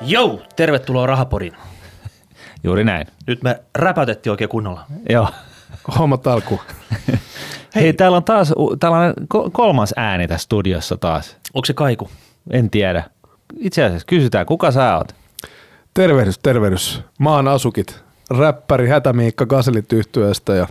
Jou, tervetuloa Rahapodin. Juuri näin. Nyt me räpätettiin oikein kunnolla. Joo. Hommat alku. Hei, Hei täällä on taas tällainen kolmas ääni tässä studiossa taas. Onko se kaiku? En tiedä. Itse asiassa kysytään, kuka sä oot? Tervehdys, tervehdys. Maan asukit. Räppäri Hätämiikka Gaselit yhtyöstä ja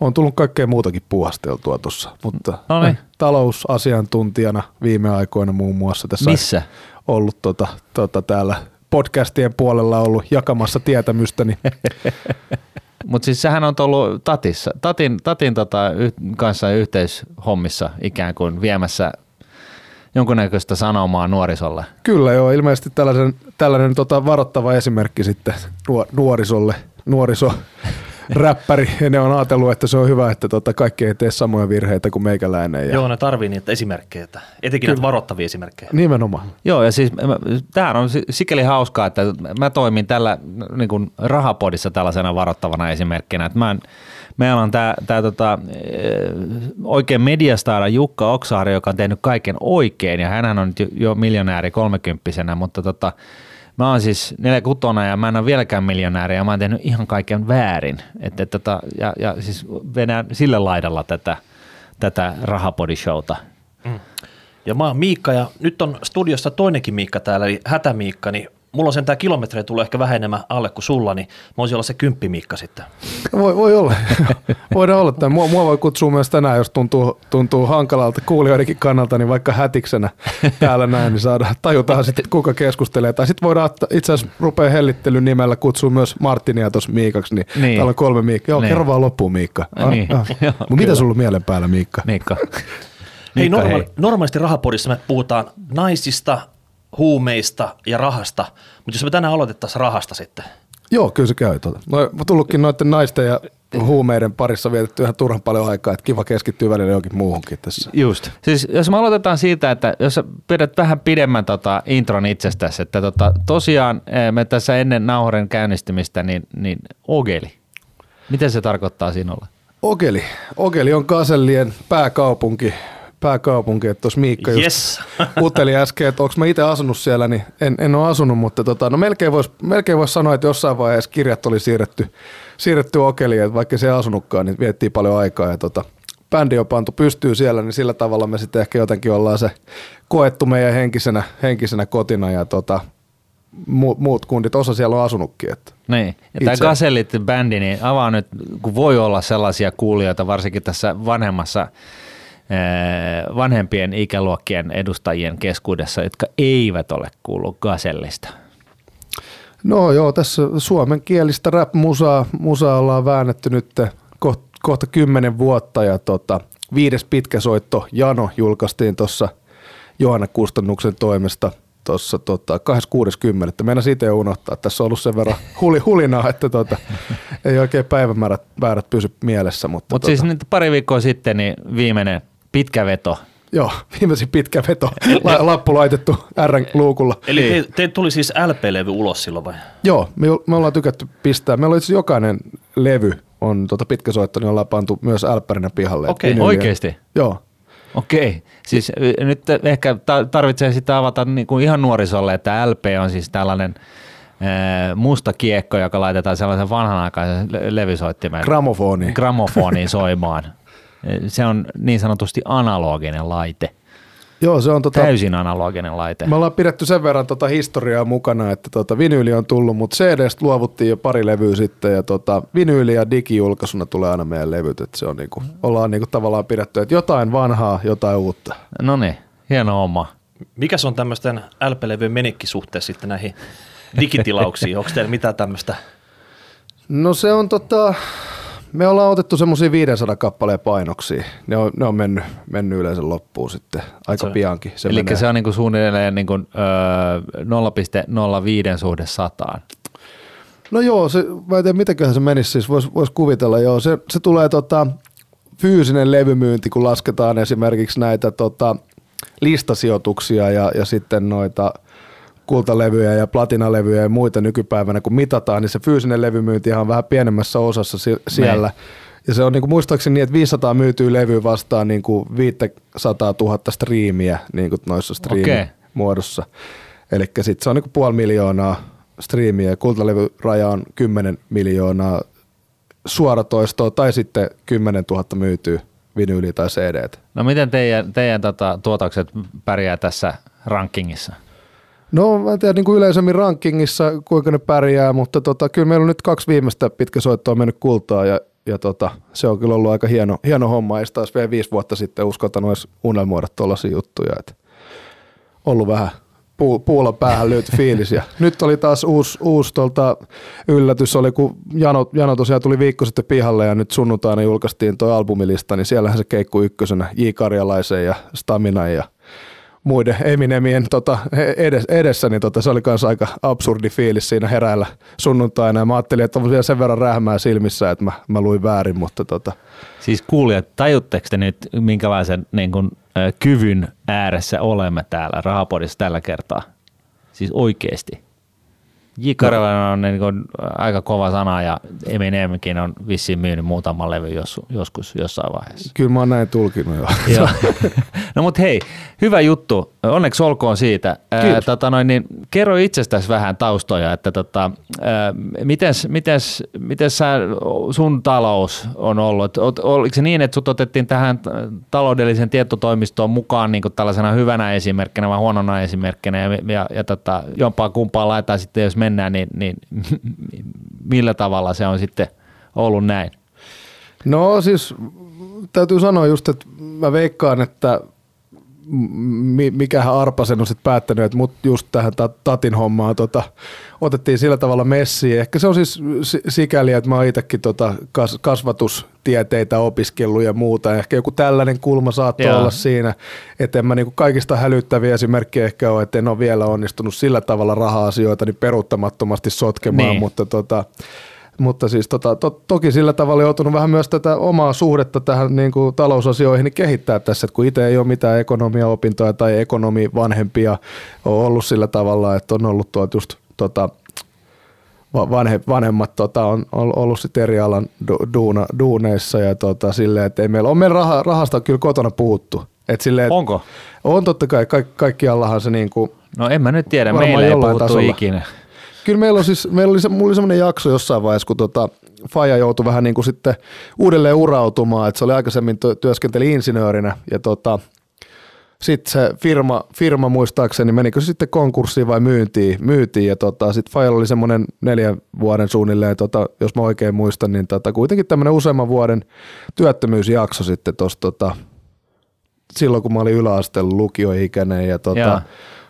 on tullut kaikkea muutakin puhasteltua tuossa, mutta no niin. talousasiantuntijana viime aikoina muun muassa tässä Missä? Ollut tota, tota, täällä podcastien puolella ollut jakamassa tietämystäni. Mutta siis sehän on ollut Tatissa, Tatin, tatin tota, yh, kanssa yhteishommissa ikään kuin viemässä jonkunnäköistä sanomaa nuorisolle. Kyllä joo, ilmeisesti tällainen, tällainen tota, varoittava esimerkki sitten nuorisolle, nuoriso räppäri ja ne on ajatellut, että se on hyvä, että tota, kaikki ei tee samoja virheitä kuin meikäläinen. Ja... Joo, ne tarvii niitä esimerkkejä, että etenkin näitä varoittavia esimerkkejä. Nimenomaan. Joo, ja siis tämähän on sikäli hauskaa, että mä toimin tällä niin kuin rahapodissa tällaisena varoittavana esimerkkinä, että mä en, Meillä on tämä, tämä tota, oikein mediastaara Jukka Oksaari, joka on tehnyt kaiken oikein ja hän on nyt jo miljonääri kolmekymppisenä, mutta tota, Mä oon siis kutona ja mä en ole vieläkään miljonääri ja mä oon tehnyt ihan kaiken väärin. Et, et, tota, ja, ja siis vedän sille laidalla tätä, tätä rahapodishowta. Mm. Ja mä oon Miikka ja nyt on studiossa toinenkin Miikka täällä, eli Hätämiikka, niin mulla on sen tämä kilometrejä tulee ehkä vähän enemmän alle kuin sulla, niin mä voisin olla se kymppimiikka sitten. Voi, voi olla. Voidaan olla. Tämä. Mua, mua, voi kutsua myös tänään, jos tuntuu, tuntuu hankalalta kuulijoidenkin kannalta, niin vaikka hätiksenä täällä näin, niin saadaan, tajutaan sitten, kuka keskustelee. Tai sitten voidaan itse asiassa rupeaa hellittelyn nimellä kutsua myös Martinia tuossa Miikaksi, niin, niin. täällä on kolme Miikka. Joo, niin. kerro vaan loppuun Miikka. Ah, niin. ah. Mutta mitä sulla on mielen päällä Miikka? Miikka. Hei, normaali, hei. normaalisti rahapodissa me puhutaan naisista, huumeista ja rahasta, mutta jos me tänään aloitettaisiin rahasta sitten. Joo, kyllä se käy. Tuota. No, mä tullutkin noiden naisten ja huumeiden parissa vietetty ihan turhan paljon aikaa, että kiva keskittyä välillä johonkin muuhunkin tässä. Just. Siis jos me aloitetaan siitä, että jos sä pidät vähän pidemmän tota intron itsestäsi, että tota, tosiaan eh, me tässä ennen nauhoren käynnistymistä, niin, niin ogeli. Mitä se tarkoittaa sinulle? Ogeli. Ogeli on Kasellien pääkaupunki, pääkaupunki, että tuossa Miikka just yes. uteli äsken, että onko mä itse asunut siellä, niin en, en ole asunut, mutta tota, no melkein voisi melkein vois sanoa, että jossain vaiheessa kirjat oli siirretty, siirretty Okeliin, että vaikka se ei asunutkaan, niin viettiin paljon aikaa ja tota, bändi on pantu pystyy siellä, niin sillä tavalla me sitten ehkä jotenkin ollaan se koettu meidän henkisenä, henkisenä kotina ja tota, muut, muut kundit, osa siellä on asunutkin. Että niin, ja tämä Gasellit-bändi, niin avaa nyt, kun voi olla sellaisia kuulijoita, varsinkin tässä vanhemmassa vanhempien ikäluokkien edustajien keskuudessa, jotka eivät ole kuullut Gasellista? No joo, tässä suomenkielistä rap-musaa musaa ollaan väännetty nyt kohta, kohta kymmenen vuotta ja tota, viides pitkäsoitto Jano julkaistiin tuossa Johanna Kustannuksen toimesta tuossa tota, 26.10. Meidän siitä jo unohtaa. Tässä on ollut sen verran huli, hulinaa, että tota, ei oikein päivämäärät väärät pysy mielessä. Mutta Mut siis tota. siis nyt pari viikkoa sitten niin viimeinen Pitkä veto. Joo, viimeisin pitkä veto. La- lappu laitettu R-luukulla. Eli te, te tuli siis LP-levy ulos silloin vai? Joo, me, me ollaan tykätty pistää. Meillä on itse jokainen levy on tota pitkä soitto, niin ollaan pantu myös älppärinä pihalle. Okei, okay, oikeasti? Joo. Okei, siis nyt ehkä tarvitsee sitä avata niin kuin ihan nuorisolle, että LP on siis tällainen musta kiekko, joka laitetaan sellaisen vanhanaikaisen levysoittimen gramofoniin, gramofoniin soimaan. Se on niin sanotusti analoginen laite. Joo, se on tota, täysin analoginen laite. Me ollaan pidetty sen verran tota historiaa mukana, että tota, vinyyli on tullut, mutta CD-stä luovuttiin jo pari levyä sitten ja tota, vinyyli ja digijulkaisuna tulee aina meidän levyt, että se on niinku, ollaan niinku tavallaan pidetty, että jotain vanhaa, jotain uutta. No niin, hieno oma. Mikä on tämmöisten LP-levyjen menikki suhteessa sitten näihin digitilauksiin? Onko teillä mitään tämmöistä? No se on tota, me ollaan otettu semmoisia 500 kappaleen painoksia. Ne on, ne on mennyt, mennyt yleensä loppuun sitten aika se, piankin. Se eli menee. se on niin kuin suunnilleen niin kuin, öö, 0,05 suhde sataan. No joo, se, mä en tiedä mitäköhän se menisi, siis voisi vois kuvitella, joo, se, se tulee tota, fyysinen levymyynti, kun lasketaan esimerkiksi näitä tota, listasijoituksia ja, ja sitten noita – kultalevyjä ja platinalevyjä ja muita nykypäivänä, kun mitataan, niin se fyysinen levymyynti on vähän pienemmässä osassa siellä. Me. Ja se on niin kuin muistaakseni niin, että 500 myytyy levy vastaan niin kuin 500 000 striimiä niin kuin noissa striimimuodossa. Okay. Eli sitten se on niin puoli miljoonaa striimiä ja kultalevyraja on 10 miljoonaa suoratoistoa tai sitten 10 000 myytyy vinyyli tai CD. No miten teidän, teidän tota, tuotokset pärjää tässä rankingissa? No mä en tiedä niin kuin yleisemmin rankingissa kuinka ne pärjää, mutta tota, kyllä meillä on nyt kaksi viimeistä pitkäsoittoa mennyt kultaa ja, ja tota, se on kyllä ollut aika hieno, hieno homma. Ei taas vielä viisi vuotta sitten uskaltanut edes unelmoida tuollaisia juttuja. Et ollut vähän puu, puulla päähän löyty fiilis. Ja nyt oli taas uusi, uusi tuolta yllätys, oli kun Jano, Jano tosiaan tuli viikko sitten pihalle ja nyt sunnuntaina julkaistiin tuo albumilista, niin siellähän se keikku ykkösenä J. Karjalaisen ja Stamina ja muiden Eminemien tota, edessä, niin tota, se oli myös aika absurdi fiilis siinä heräillä sunnuntaina. Ja mä ajattelin, että on vielä sen verran rähmää silmissä, että mä, mä luin väärin. Mutta tota. Siis kuulijat, tajutteko te nyt minkälaisen niin kun, kyvyn ääressä olemme täällä Rahapodissa tällä kertaa? Siis oikeasti. J. Karjalainen on niin kuin aika kova sana ja Eminemkin on vissiin myynyt muutaman levy jos, joskus jossain vaiheessa. Kyllä mä oon näin tulkinut jo. no mutta hei, hyvä juttu. Onneksi olkoon siitä. Ää, tota noin, niin, kerro itsestäsi vähän taustoja, että tota, ää, mites, mites, mites sä, sun talous on ollut? Ot, oliko se niin, että sut otettiin tähän taloudellisen tietotoimistoon mukaan niin tällaisena hyvänä esimerkkinä vai huonona esimerkkinä ja, ja, ja tota, jompaa kumpaa laitetaan sitten, jos mennään, niin, niin millä tavalla se on sitten ollut näin? No siis täytyy sanoa just, että mä veikkaan, että mikähän Arpasen on sitten päättänyt, että mut just tähän Tatin hommaan tota, otettiin sillä tavalla messiin. Ehkä se on siis sikäli, että mä oon itsekin tota kas, kasvatustieteitä opiskellut ja muuta. Ehkä joku tällainen kulma saattaa Joo. olla siinä, että en mä niinku kaikista hälyttäviä esimerkkejä ehkä ole, että en ole vielä onnistunut sillä tavalla raha-asioita niin peruuttamattomasti sotkemaan, niin. mutta tota, mutta siis tota, to, toki sillä tavalla joutunut vähän myös tätä omaa suhdetta tähän niin kuin talousasioihin niin kehittää tässä, että kun itse ei ole mitään ekonomiaopintoja tai ekonomi vanhempia on ollut sillä tavalla, että on ollut tuot just tota, vanhe, vanhemmat tota, on, on ollut sitten eri alan duuna, duuneissa ja tota, silleen, että ei meillä, on meillä raha, rahasta kyllä kotona puhuttu. Et silleen, Onko? On totta kai, ka, kaikkiallahan se niin kuin, No en mä nyt tiedä, meillä ei puhuttu tasolla. ikinä. Kyllä meillä, on siis, meillä oli, se, mulla oli semmoinen jakso jossain vaiheessa, kun tota, Faja joutui vähän niin kuin sitten uudelleen urautumaan, että se oli aikaisemmin työskenteli insinöörinä ja tota, sitten se firma, firma muistaakseni, menikö se sitten konkurssiin vai myyntiin, myyntiin ja tota, sitten Fajalla oli semmoinen neljän vuoden suunnilleen, tota, jos mä oikein muistan, niin tota, kuitenkin tämmöinen useamman vuoden työttömyysjakso sitten tuossa tota, silloin, kun mä olin yläasteella lukioikäinen ja tota,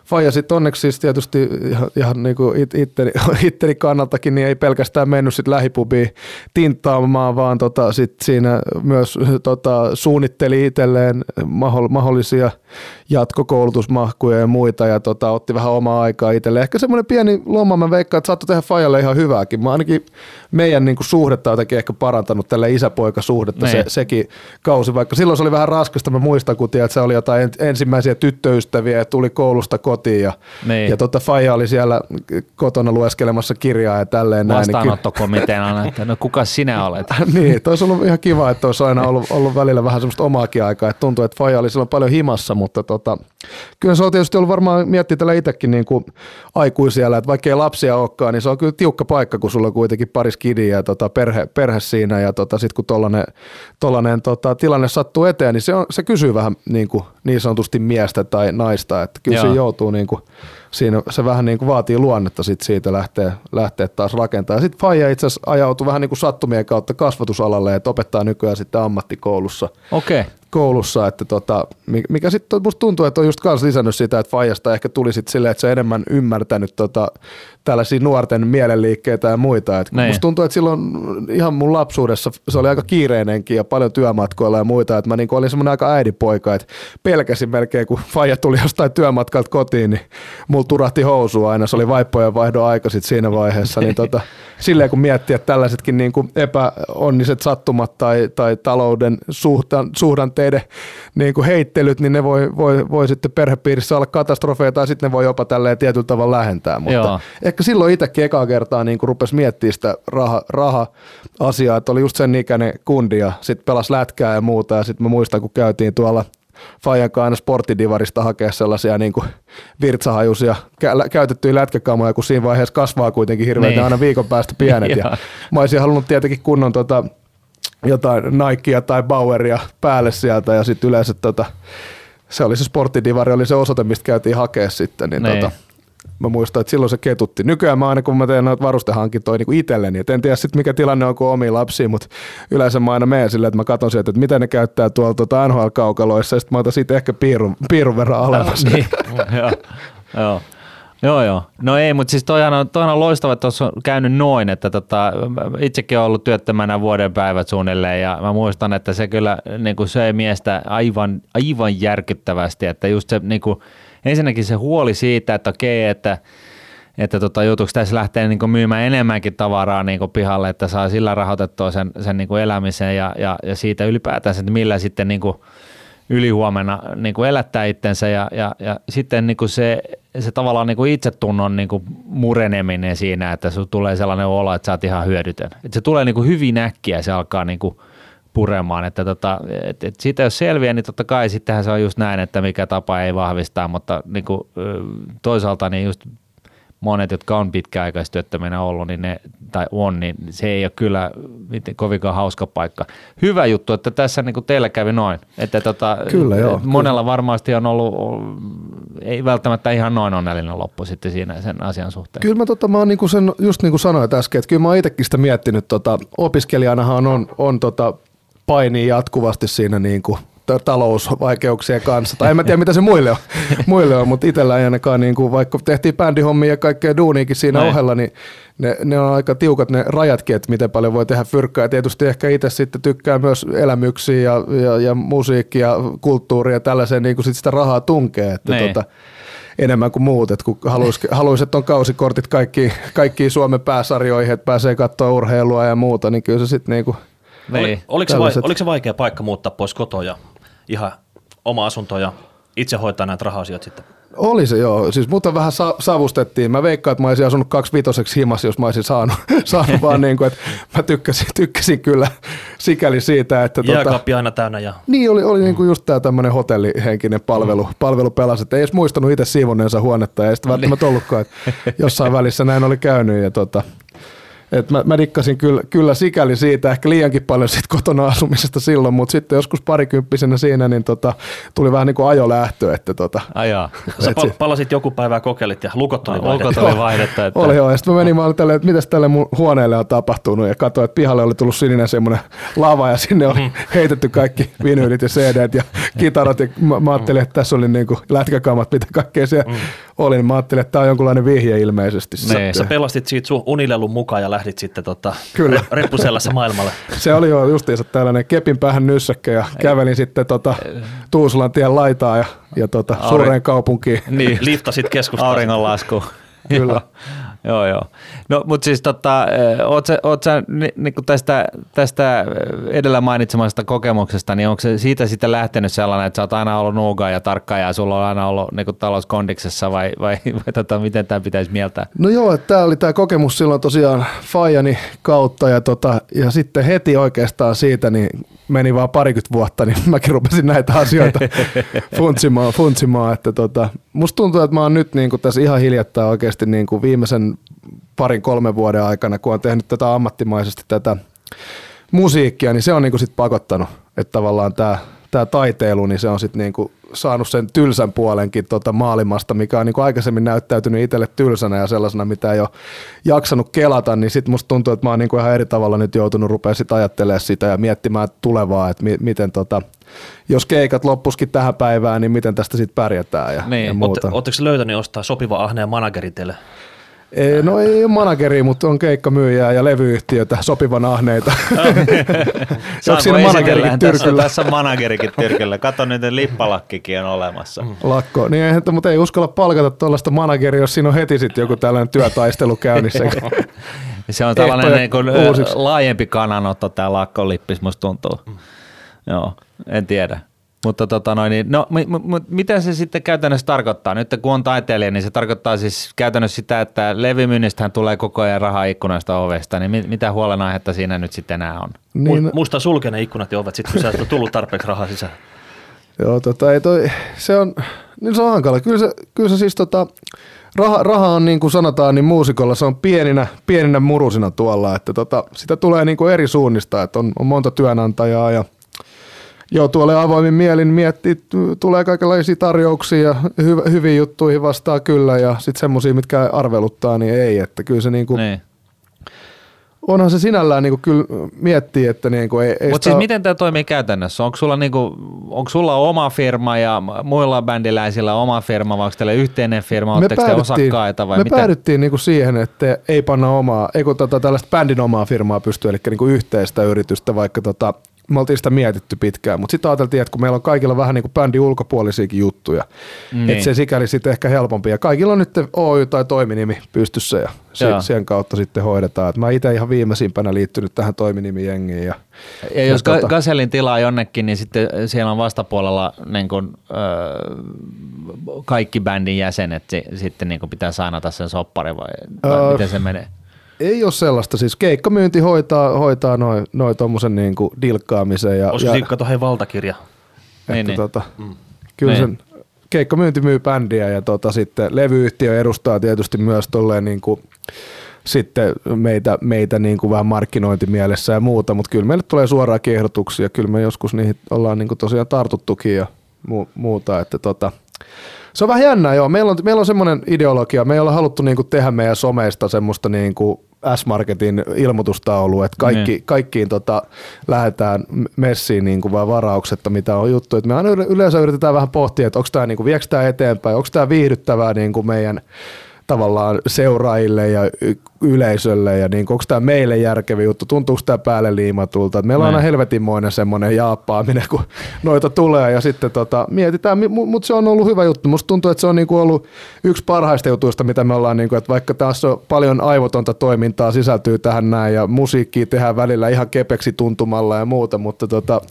Faija sitten onneksi siis tietysti ihan, ihan niin kuin it, itteni, itteni, kannaltakin niin ei pelkästään mennyt sitten lähipubiin tinttaamaan, vaan tota, sit siinä myös tota, suunnitteli itselleen mahdollisia jatkokoulutusmahkuja ja muita ja tota, otti vähän omaa aikaa itselleen. Ehkä semmoinen pieni loma, mä veikkaan, että saattoi tehdä Fajalle ihan hyvääkin. Mä ainakin meidän niin kuin, suhdetta jotenkin ehkä parantanut tälle isäpoikasuhdetta se, niin. sekin kausi, vaikka silloin se oli vähän raskasta, mä muistan, kun tiedät, se oli jotain ensimmäisiä tyttöystäviä ja tuli koulusta kotiin ja, niin. ja tota, Faija oli siellä kotona lueskelemassa kirjaa ja tälleen näin. Niin Vastaanottokomiteana, että no kuka sinä olet? niin, olisi ollut ihan kiva, että olisi aina ollut, ollut välillä vähän semmoista omaakin aikaa, että tuntuu, että Faija oli silloin paljon himassa, mutta tota, kyllä se on tietysti ollut varmaan miettiä tällä itsekin niin kuin aikuisia, että vaikka ei lapsia olekaan, niin se on kyllä tiukka paikka, kun sulla on kuitenkin pari skidiä ja tota, perhe, perhe siinä ja tota, sitten kun tollainen, tollainen tota, tilanne sattuu eteen, niin se, on, se kysyy vähän niin, kuin, niin sanotusti miestä tai naista, että kyllä Joo. se joutuu niin kuin, siinä se vähän niin kuin vaatii luonnetta sit siitä lähteä, lähteä taas rakentamaan. Sitten Faija itse asiassa ajautui vähän niin kuin sattumien kautta kasvatusalalle, että opettaa nykyään sitten ammattikoulussa. Okei. Okay koulussa, että tota, mikä sitten musta tuntuu, että on just kans lisännyt sitä, että Fajasta ehkä tuli sitten silleen, että se enemmän ymmärtänyt tota, tällaisia nuorten mielenliikkeitä ja muita. Et musta tuntuu, että silloin ihan mun lapsuudessa se oli aika kiireinenkin ja paljon työmatkoilla ja muita, että mä niin olin semmoinen aika äidinpoika, että pelkäsin melkein, kun Faija tuli jostain työmatkalta kotiin, niin mulla turahti housu aina, se oli vaippojen vaihdo aika sitten siinä vaiheessa, niin tota, silleen kun miettii, että tällaisetkin niin kuin epäonniset sattumat tai, tai talouden suhtan, suhdanteiden niin kuin heittelyt, niin ne voi, voi, voi sitten perhepiirissä olla katastrofeja tai sitten ne voi jopa tälleen tietyllä tavalla lähentää, mutta Joo. ehkä silloin itsekin ekaa kertaa niin kuin rupesi miettimään sitä raha, raha-asiaa, että oli just sen ikäinen kundi ja sitten pelasi lätkää ja muuta ja sitten mä muistan, kun käytiin tuolla – Fajan aina sporttidivarista hakea sellaisia niin kuin virtsahajuisia kä- käytettyjä lätkäkamoja, kun siinä vaiheessa kasvaa kuitenkin hirveän niin. aina viikon päästä pienet. ja mä olisin halunnut tietenkin kunnon tota, jotain Nikea tai Baueria päälle sieltä ja sitten yleensä tota, se oli se sporttidivari, oli se osoite, mistä käytiin hakea sitten. Niin, niin. Tota, mä muistan, että silloin se ketutti. Nykyään mä aina kun mä teen noita varustehankintoja niin itselleni, et en tiedä sitten mikä tilanne on kuin omiin lapsiin, mutta yleensä mä aina menen silleen, että mä katson sieltä, että miten ne käyttää tuolla tuota NHL-kaukaloissa ja sitten mä otan siitä ehkä piirun, piirun verran alemmas. niin. joo, joo. Joo, joo. No ei, mutta siis toihan on, toihan on loistava, että tuossa on käynyt noin, että tota, itsekin olen ollut työttömänä vuoden päivät suunnilleen ja mä muistan, että se kyllä niin kuin söi miestä aivan, aivan järkyttävästi, että just se niin kuin, ensinnäkin se huoli siitä, että okei, että että tota, joutuuko tässä lähteä niin myymään enemmänkin tavaraa niin pihalle, että saa sillä rahoitettua sen, sen niin elämisen ja, ja, ja, siitä ylipäätään, että millä sitten niin ylihuomenna niin elättää itsensä ja, ja, ja sitten niin se, se tavallaan niin itsetunnon niin mureneminen siinä, että sinulle tulee sellainen olo, että sä oot ihan hyödytön. Että se tulee niin hyvin äkkiä, se alkaa niin puremaan. Että tota, et, et siitä jos selviää, niin totta kai sittenhän se on just näin, että mikä tapa ei vahvistaa, mutta niin kuin, toisaalta niin just monet, jotka on pitkäaikaistyöttömänä ollut, niin ne, tai on, niin se ei ole kyllä kovinkaan hauska paikka. Hyvä juttu, että tässä niin kuin teillä kävi noin. Että tota, kyllä, joo, monella kyllä. varmasti on ollut, ei välttämättä ihan noin onnellinen loppu sitten siinä sen asian suhteen. Kyllä mä, tota, mä oon niin kuin sen, just niin kuin sanoit äsken, että kyllä mä oon itsekin sitä miettinyt, tota, opiskelijanahan on, on tota, painii jatkuvasti siinä niin kuin talousvaikeuksien kanssa. Tai en mä tiedä, mitä se muille on, muille on mutta itsellä ei ainakaan, niin kuin, vaikka tehtiin bändihommia ja kaikkea duuniikin siinä Näin. ohella, niin ne, ne, on aika tiukat ne rajatkin, että miten paljon voi tehdä fyrkkää. Ja tietysti ehkä itse sitten tykkää myös elämyksiä ja, ja, ja musiikkia, kulttuuria ja tällaiseen niin kuin sit sitä rahaa tunkee. Että niin. tota, enemmän kuin muut, että kun haluaisi, haluaisi että on kausikortit kaikki, kaikkiin Suomen pääsarjoihin, että pääsee katsoa urheilua ja muuta, niin kyllä se sitten niin kuin niin. Oli, oliko, se vai, oliko se vaikea paikka muuttaa pois kotoa ja ihan oma asunto ja itse hoitaa näitä raha-asioita sitten? Oli se joo, siis mutta vähän sa- savustettiin. Mä veikkaan, että mä olisin asunut kaksi vitoseksi himassa, jos mä olisin saanut, saanut vaan niin kuin, että mä tykkäsin, tykkäsin kyllä sikäli siitä, että... Jääkaappi tota, aina täynnä ja... Niin, oli, oli niin kuin just tämä tämmöinen hotellihenkinen palvelu, mm. palvelu pelasi, että ei edes muistanut itse siivonneensa huonetta ja ei sitten välttämättä ollutkaan, että jossain välissä näin oli käynyt ja tota, et mä, mä dikkasin kyllä, kyllä sikäli siitä, ehkä liiankin paljon siitä kotona asumisesta silloin, mutta sitten joskus parikymppisenä siinä niin tota, tuli vähän niin kuin ajolähtö. Että tota, Ajaa. Sä pal- palasit joku päivä kokeilit ja lukot oli vaihdettu. Lukot oli vaihdettu. Että... Oli joo, ja sitten mä menin vaan tälle, että mitäs tälle mun huoneelle on tapahtunut ja katsoin, että pihalle oli tullut sininen semmoinen lava ja sinne oli mm. heitetty kaikki vinyylit ja cd ja kitarat ja mä, mä ajattelin, että tässä oli niin kuin lätkäkamat, mitä kaikkea siellä mm. oli. Mä ajattelin, että tämä on jonkunlainen vihje ilmeisesti. Sä, sä pelastit siitä sun unilelun mukaan ja lähdit sitten tota, Kyllä. reppusellasse maailmalle. Se oli jo justiinsa tällainen kepin päähän nyssäkkä ja Ei. kävelin sitten tota, Tuusulan tien laitaa ja, ja tota, Aurin... suureen kaupunkiin. Niin, liftasit keskustaan. Auringonlasku. Kyllä. joo, joo. No, mutta siis tota, oot sä, oot sä ni, niin tästä, tästä edellä mainitsemasta kokemuksesta, niin onko se siitä sitten lähtenyt sellainen, että sä oot aina ollut nuuga ja tarkka ja sulla on aina ollut niin talouskondiksessa vai, vai, vai tota, miten tämä pitäisi mieltää? No joo, tämä oli tämä kokemus silloin tosiaan Fajani kautta ja, tota, ja sitten heti oikeastaan siitä niin meni vaan parikymmentä vuotta, niin mäkin rupesin näitä asioita funtsimaan, funtsimaan että tota, musta tuntuu, että mä oon nyt niin kuin tässä ihan hiljattain oikeasti niin kuin viimeisen parin kolmen vuoden aikana, kun on tehnyt tätä ammattimaisesti tätä musiikkia, niin se on niin kuin sit pakottanut, että tavallaan tämä tämä taiteilu, niin se on sitten niinku saanut sen tylsän puolenkin tota maailmasta, mikä on niinku aikaisemmin näyttäytynyt itselle tylsänä ja sellaisena, mitä ei ole jaksanut kelata, niin sitten musta tuntuu, että mä oon niinku ihan eri tavalla nyt joutunut rupeaa sit ajattelemaan sitä ja miettimään tulevaa, että mi- miten tota, jos keikat loppuskin tähän päivään, niin miten tästä sitten pärjätään ja, niin. ja muuta. Oletteko löytänyt ostaa sopiva ahneen manageri teille? Ei, no ei ole manageri, mutta on keikkamyyjää ja levyyhtiötä sopivan ahneita. Onko siinä managerikin tyrkyllä? Tässä on managerikin tyrkyllä. Kato nyt, lippalakkikin on olemassa. Mm. Lakko. Niin ei, mutta ei uskalla palkata tuollaista manageria, jos siinä on heti sitten joku tällainen työtaistelu käynnissä. Se on tällainen niin kuin laajempi kananotto tämä lakkolippis, musta tuntuu. Mm. Joo, en tiedä. Mutta tota noin, niin, no, m- m- mitä se sitten käytännössä tarkoittaa? Nyt kun on taiteilija, niin se tarkoittaa siis käytännössä sitä, että levymyynnistähän tulee koko ajan rahaa ikkunoista ovesta, niin mit, mitä huolenaihetta siinä nyt sitten enää on? Niin, Muista sulkee ne ikkunat ja ovet sitten, kun sä et tullut tarpeeksi rahaa sisään. Joo, tota, ei toi, se on, niin se on hankala. Kyllä se, kyllä se siis tota, raha, raha on niin kuin sanotaan, niin muusikolla se on pieninä, pieninä murusina tuolla, että tota, sitä tulee niin kuin eri suunnista, että on, on monta työnantajaa ja Joo, tuolle avoimin mielin miettii, tulee kaikenlaisia tarjouksia ja hy, hyviin juttuihin vastaa kyllä ja sitten semmoisia, mitkä arveluttaa, niin ei, että kyllä se niinku, niin onhan se sinällään niin kyllä miettii, että niin kuin ei, ei Mutta siis miten tämä toimii käytännössä? Onko sulla, niin kuin, onko sulla oma firma ja muilla bändiläisillä oma firma vai onko teillä yhteinen firma? Oletteko te osakkaita vai Me mitä? päädyttiin niin kuin siihen, että ei panna omaa, ei kun tota, tällaista bändin omaa firmaa pysty, eli niin kuin yhteistä yritystä, vaikka tota, me oltiin sitä mietitty pitkään, mutta sitten ajateltiin, että kun meillä on kaikilla vähän niin kuin bändin ulkopuolisiakin juttuja, niin. että se sikäli sitten ehkä helpompi. Ja kaikilla on nyt Oy tai toiminimi pystyssä ja Joo. sen kautta sitten hoidetaan. Et mä itse ihan viimeisimpänä liittynyt tähän toiminimijengiin. Ja, ja, jos tota, Gaselin tilaa jonnekin, niin sitten siellä on vastapuolella niin kun, öö, kaikki bändin jäsenet sitten niin pitää sainata sen soppari vai, vai öö, miten se menee? Ei ole sellaista, siis keikkamyynti hoitaa, hoitaa noin noi tuommoisen niinku dilkkaamisen. Ja, Olisiko ja, kato hei valtakirja? Että niin, niin. tota, mm. Kyllä niin. sen keikkamyynti myy bändiä ja tota, sitten levyyhtiö edustaa tietysti myös tolleen niinku, sitten meitä, meitä niin kuin vähän markkinointimielessä ja muuta, mutta kyllä meille tulee suoraan ehdotuksia, kyllä me joskus niihin ollaan niin kuin tosiaan tartuttukin ja muuta, että tota, se on vähän jännää, joo. Meillä on, meillä on semmoinen ideologia, me ei olla haluttu niinku tehdä meidän someista semmoista niinku S-Marketin ilmoitustaulu, että kaikki, niin. kaikkiin tota, lähdetään messiin niin kuin vaan varauksetta, mitä on juttu. Et me aina yleensä yritetään vähän pohtia, että onko tämä niin viekö tämä eteenpäin, onko tämä viihdyttävää niin kuin meidän tavallaan seuraajille ja yleisölle ja niin, onko tämä meille järkevä juttu, tuntuuko tämä päälle liimatulta. meillä on aina helvetinmoinen semmoinen jaappaaminen, kun noita tulee ja sitten tota, mietitään, mutta se on ollut hyvä juttu. Musta tuntuu, että se on niinku ollut yksi parhaista jutuista, mitä me ollaan, niinku, että vaikka tässä on paljon aivotonta toimintaa sisältyy tähän näin ja musiikkia tehdään välillä ihan kepeksi tuntumalla ja muuta, mutta tota,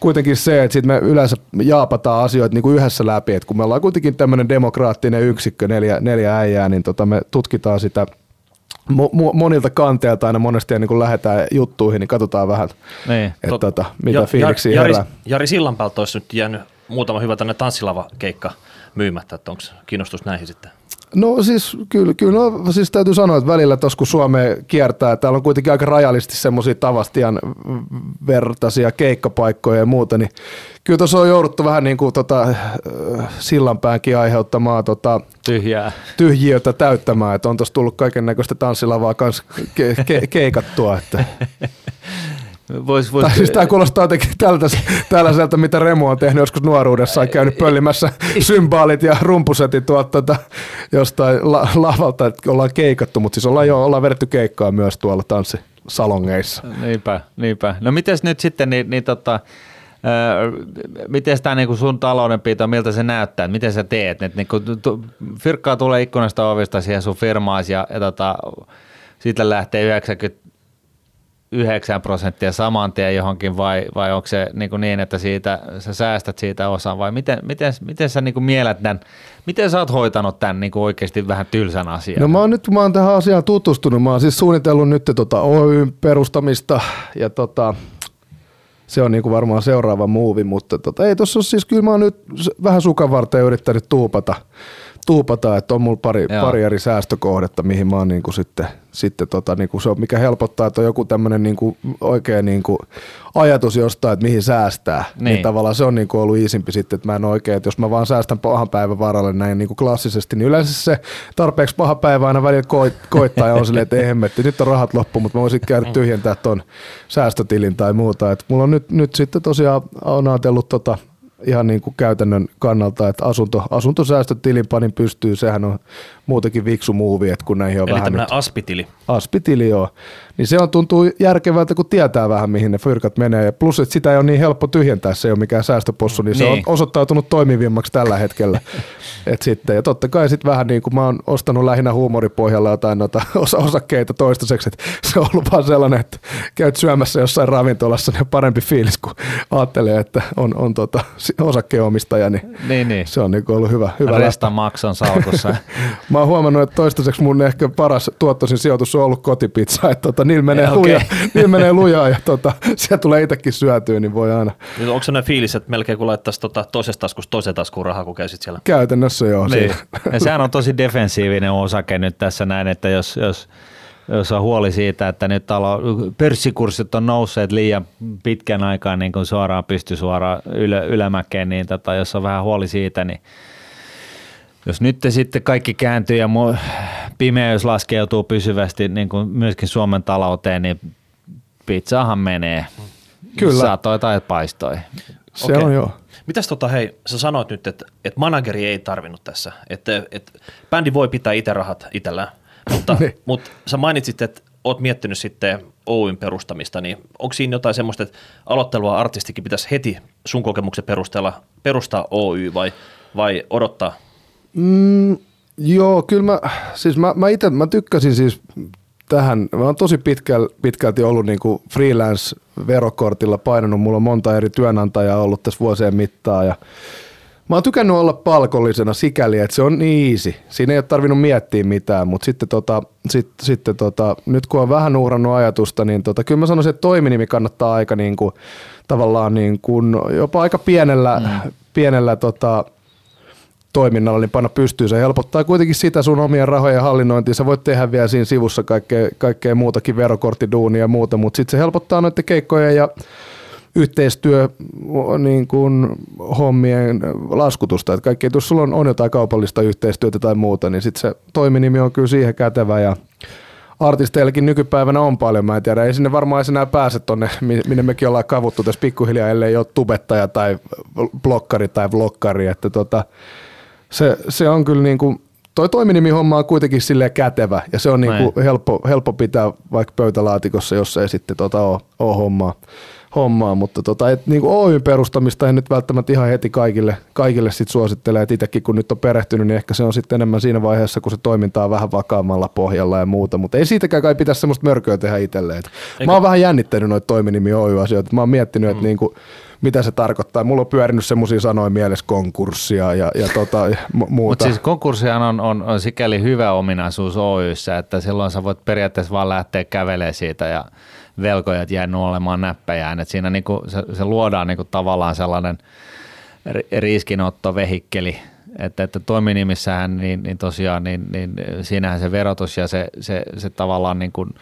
kuitenkin se, että sit me yleensä jaapataan asioita niin kuin yhdessä läpi, että kun me ollaan kuitenkin tämmöinen demokraattinen yksikkö, neljä, neljä äijää, niin tota me tutkitaan sitä mo- monilta kanteilta aina monesti niin kun lähdetään juttuihin, niin katsotaan vähän, niin. että Tot, tota, mitä ja, fiiliksiä Jari, herää. Jari Sillanpäältä olisi nyt jäänyt muutama hyvä tänne tanssilava keikka myymättä, että onko kiinnostus näihin sitten? No siis kyllä, kyllä no, siis täytyy sanoa, että välillä tuossa kun Suomea kiertää, täällä on kuitenkin aika rajallisesti semmoisia Tavastian vertaisia keikkapaikkoja ja muuta, niin kyllä tuossa on jouduttu vähän niin kuin tota, äh, sillanpäänkin aiheuttamaan tota, Tyhjää. tyhjiötä täyttämään, että on tuossa tullut kaiken näköistä tanssilavaa kanssa ke- ke- keikattua. Että. Vois, vois... siis tämä kuulostaa jotenkin tältä, tällaiselta, mitä Remu on tehnyt joskus nuoruudessa, on käynyt pöllimässä symbaalit ja rumpusetit tuolta tota, jostain la, lavalta, että ollaan keikattu, mutta siis ollaan jo ollaan vedetty keikkaa myös tuolla tanssisalongeissa. Niinpä, niinpä. No miten nyt sitten, niin, niin tota, Öö, miten tämä niin sun taloudenpito, miltä se näyttää, miten sä teet? Et, niin kun, fyrkkaa tulee ikkunasta ovista siihen sun firmaasi ja, ja tota, siitä lähtee 90 9 prosenttia saman tien johonkin vai, vai onko se niin, kuin niin, että siitä, sä säästät siitä osan vai miten, miten, miten sä niin kuin tämän, miten sä oot hoitanut tämän niin kuin oikeasti vähän tylsän asian? No mä oon nyt mä oon tähän asiaan tutustunut, mä oon siis suunnitellut nyt tota Oyn perustamista ja tota, se on niin kuin varmaan seuraava muuvi, mutta tota, ei tuossa siis kyllä mä oon nyt vähän sukan varten yrittänyt tuupata tuupata, että on mulla pari, pari eri säästökohdetta, mihin mä oon niin kuin sitten, sitten tota, niin kuin se on, mikä helpottaa, että on joku tämmöinen niin kuin oikein niin kuin ajatus jostain, että mihin säästää. Niin, niin tavallaan se on niin kuin ollut iisimpi sitten, että mä en oikein, että jos mä vaan säästän pahan päivän varalle näin niin kuin klassisesti, niin yleensä se tarpeeksi paha päivä aina välillä koit, koittaa ja on silleen, että ei hemmetti, nyt on rahat loppu, mutta mä voisin käydä mm. tyhjentää ton säästötilin tai muuta. Et mulla on nyt, nyt sitten tosiaan on ajatellut tota, ihan niin kuin käytännön kannalta, että asunto, asuntosäästötilin panin pystyy, sehän on muutenkin viksu muuvi, että kun näihin on Eli vähän nyt, aspitili. Aspitili, joo. Niin se on tuntuu järkevältä, kun tietää vähän, mihin ne fyrkat menee. Ja plus, että sitä ei ole niin helppo tyhjentää, se ei ole mikään säästöpossu, niin, niin. se on niin. osoittautunut toimivimmaksi tällä hetkellä. Et sitten, ja totta kai sitten vähän niin kuin mä oon ostanut lähinnä huumoripohjalla jotain noita osa- osakkeita toistaiseksi, että se on ollut vaan sellainen, että käyt syömässä jossain ravintolassa, niin on parempi fiilis, kun ajattelee, että on, on tota, osakkeenomistaja, niin, niin, niin. se on niin ollut hyvä. hyvä Resta makson salkussa. mä oon huomannut, että toistaiseksi mun ehkä paras tuottoisin sijoitus on ollut kotipizza, että tota, niillä menee, okay. lujaa, niillä menee lujaa ja tota, sieltä tulee itsekin syötyä, niin voi aina. Nyt onko sellainen fiilis, että melkein kun laittaisi tota toisesta taskusta toiseen taskuun rahaa, kun käysit siellä? Käytännössä joo. Niin. Ja sehän on tosi defensiivinen osake nyt tässä näin, että jos, jos jos on huoli siitä, että nyt talo, pörssikurssit on nousseet liian pitkän aikaa niin kuin suoraan pysty suoraan ylä, ylämäkeen, niin tota, jos on vähän huoli siitä, niin jos nyt sitten kaikki kääntyy ja pimeys laskeutuu pysyvästi niin kuin myöskin Suomen talouteen, niin pizzaahan menee. Kyllä. Saatoi tai paistoi. Se okay. on joo. Mitäs tota, hei, sä sanoit nyt, että, että manageri ei tarvinnut tässä, että, että bändi voi pitää itse rahat itsellään, mutta, niin. mutta sä mainitsit, että oot miettinyt sitten Oyn perustamista, niin onko siinä jotain semmoista, että aloittelua artistikin pitäisi heti sun kokemuksen perusteella perustaa Oy vai, vai odottaa? Mm, joo, kyllä mä, siis mä, mä itse, mä tykkäsin siis tähän, mä oon tosi pitkäl, pitkälti ollut niin kuin freelance-verokortilla painanut, mulla on monta eri työnantajaa ollut tässä vuosien mittaan ja Mä oon tykännyt olla palkollisena sikäli, että se on niin easy. Siinä ei ole tarvinnut miettiä mitään, mutta sitten, tota, sit, sitten tota, nyt kun on vähän uhrannut ajatusta, niin tota, kyllä mä sanoisin, että toiminimi kannattaa aika niin kuin, tavallaan niin kuin, jopa aika pienellä, mm. pienellä tota, toiminnalla niin panna pystyyn. Se helpottaa kuitenkin sitä sun omien rahojen hallinnointia. Sä voit tehdä vielä siinä sivussa kaikkea, kaikkea muutakin, verokorttiduunia ja muuta, mutta sitten se helpottaa noiden keikkojen ja yhteistyö niin kuin hommien laskutusta. Että kaikki, jos sulla on, on jotain kaupallista yhteistyötä tai muuta, niin sitten se toiminimi on kyllä siihen kätevä ja artisteillekin nykypäivänä on paljon, mä en tiedä, ei sinne varmaan enää pääse tonne, minne mekin ollaan kavuttu tässä pikkuhiljaa, ellei ole tubettaja tai blokkari tai vlokkari, että tota, se, se on kyllä niin kuin, toi toiminimi-homma on kuitenkin sille kätevä ja se on niin kuin helppo, helppo pitää vaikka pöytälaatikossa, jos ei sitten tota ole, ole hommaa hommaa, mutta tota, et, niin kuin Oyn perustamista en nyt välttämättä ihan heti kaikille, kaikille sit suosittele, että itsekin kun nyt on perehtynyt, niin ehkä se on sitten enemmän siinä vaiheessa, kun se toiminta on vähän vakaammalla pohjalla ja muuta, mutta ei siitäkään kai pitäisi semmoista mörköä tehdä itselleen. Mä oon vähän jännittänyt noita toiminimi Oy-asioita, mä oon miettinyt, että mm. niin kuin, mitä se tarkoittaa. Mulla on pyörinyt semmoisia sanoja mielessä konkurssia ja, ja tota, muuta. Mutta siis konkurssihan on, on, on sikäli hyvä ominaisuus Oyssä, että silloin sä voit periaatteessa vaan lähteä kävelemään siitä ja velkojat jäänyt olemaan näppäjään. Et siinä niinku, se, se luodaan niinku tavallaan sellainen riskinottovehikkeli, että, että toiminimissähän niin, niin tosiaan niin, niin siinähän se verotus ja se, se, se tavallaan niin kuin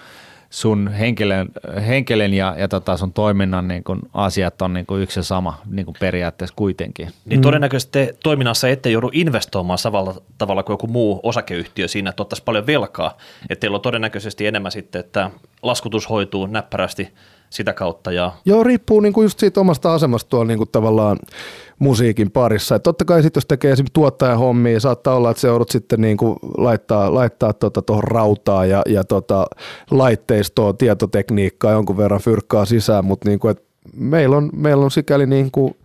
sun henkilön, henkilön ja, ja tota sun toiminnan niin kuin asiat on niin kuin yksi ja sama niin kuin periaatteessa kuitenkin. Niin todennäköisesti te toiminnassa ette joudu investoimaan samalla tavalla kuin joku muu osakeyhtiö siinä, että ottaisi paljon velkaa. Että teillä on todennäköisesti enemmän sitten, että laskutus hoituu näppärästi sitä kautta. Ja... Joo, riippuu niinku just siitä omasta asemasta tuolla niinku tavallaan musiikin parissa. Et totta kai sitten jos tekee esimerkiksi tuottajahommia, saattaa olla, että se joudut sitten niinku laittaa, laittaa tuota tuohon rautaa ja, ja tota laitteistoa, tietotekniikkaa jonkun verran fyrkkaa sisään, mutta niinku, meillä on, meillä on sikäli niinku,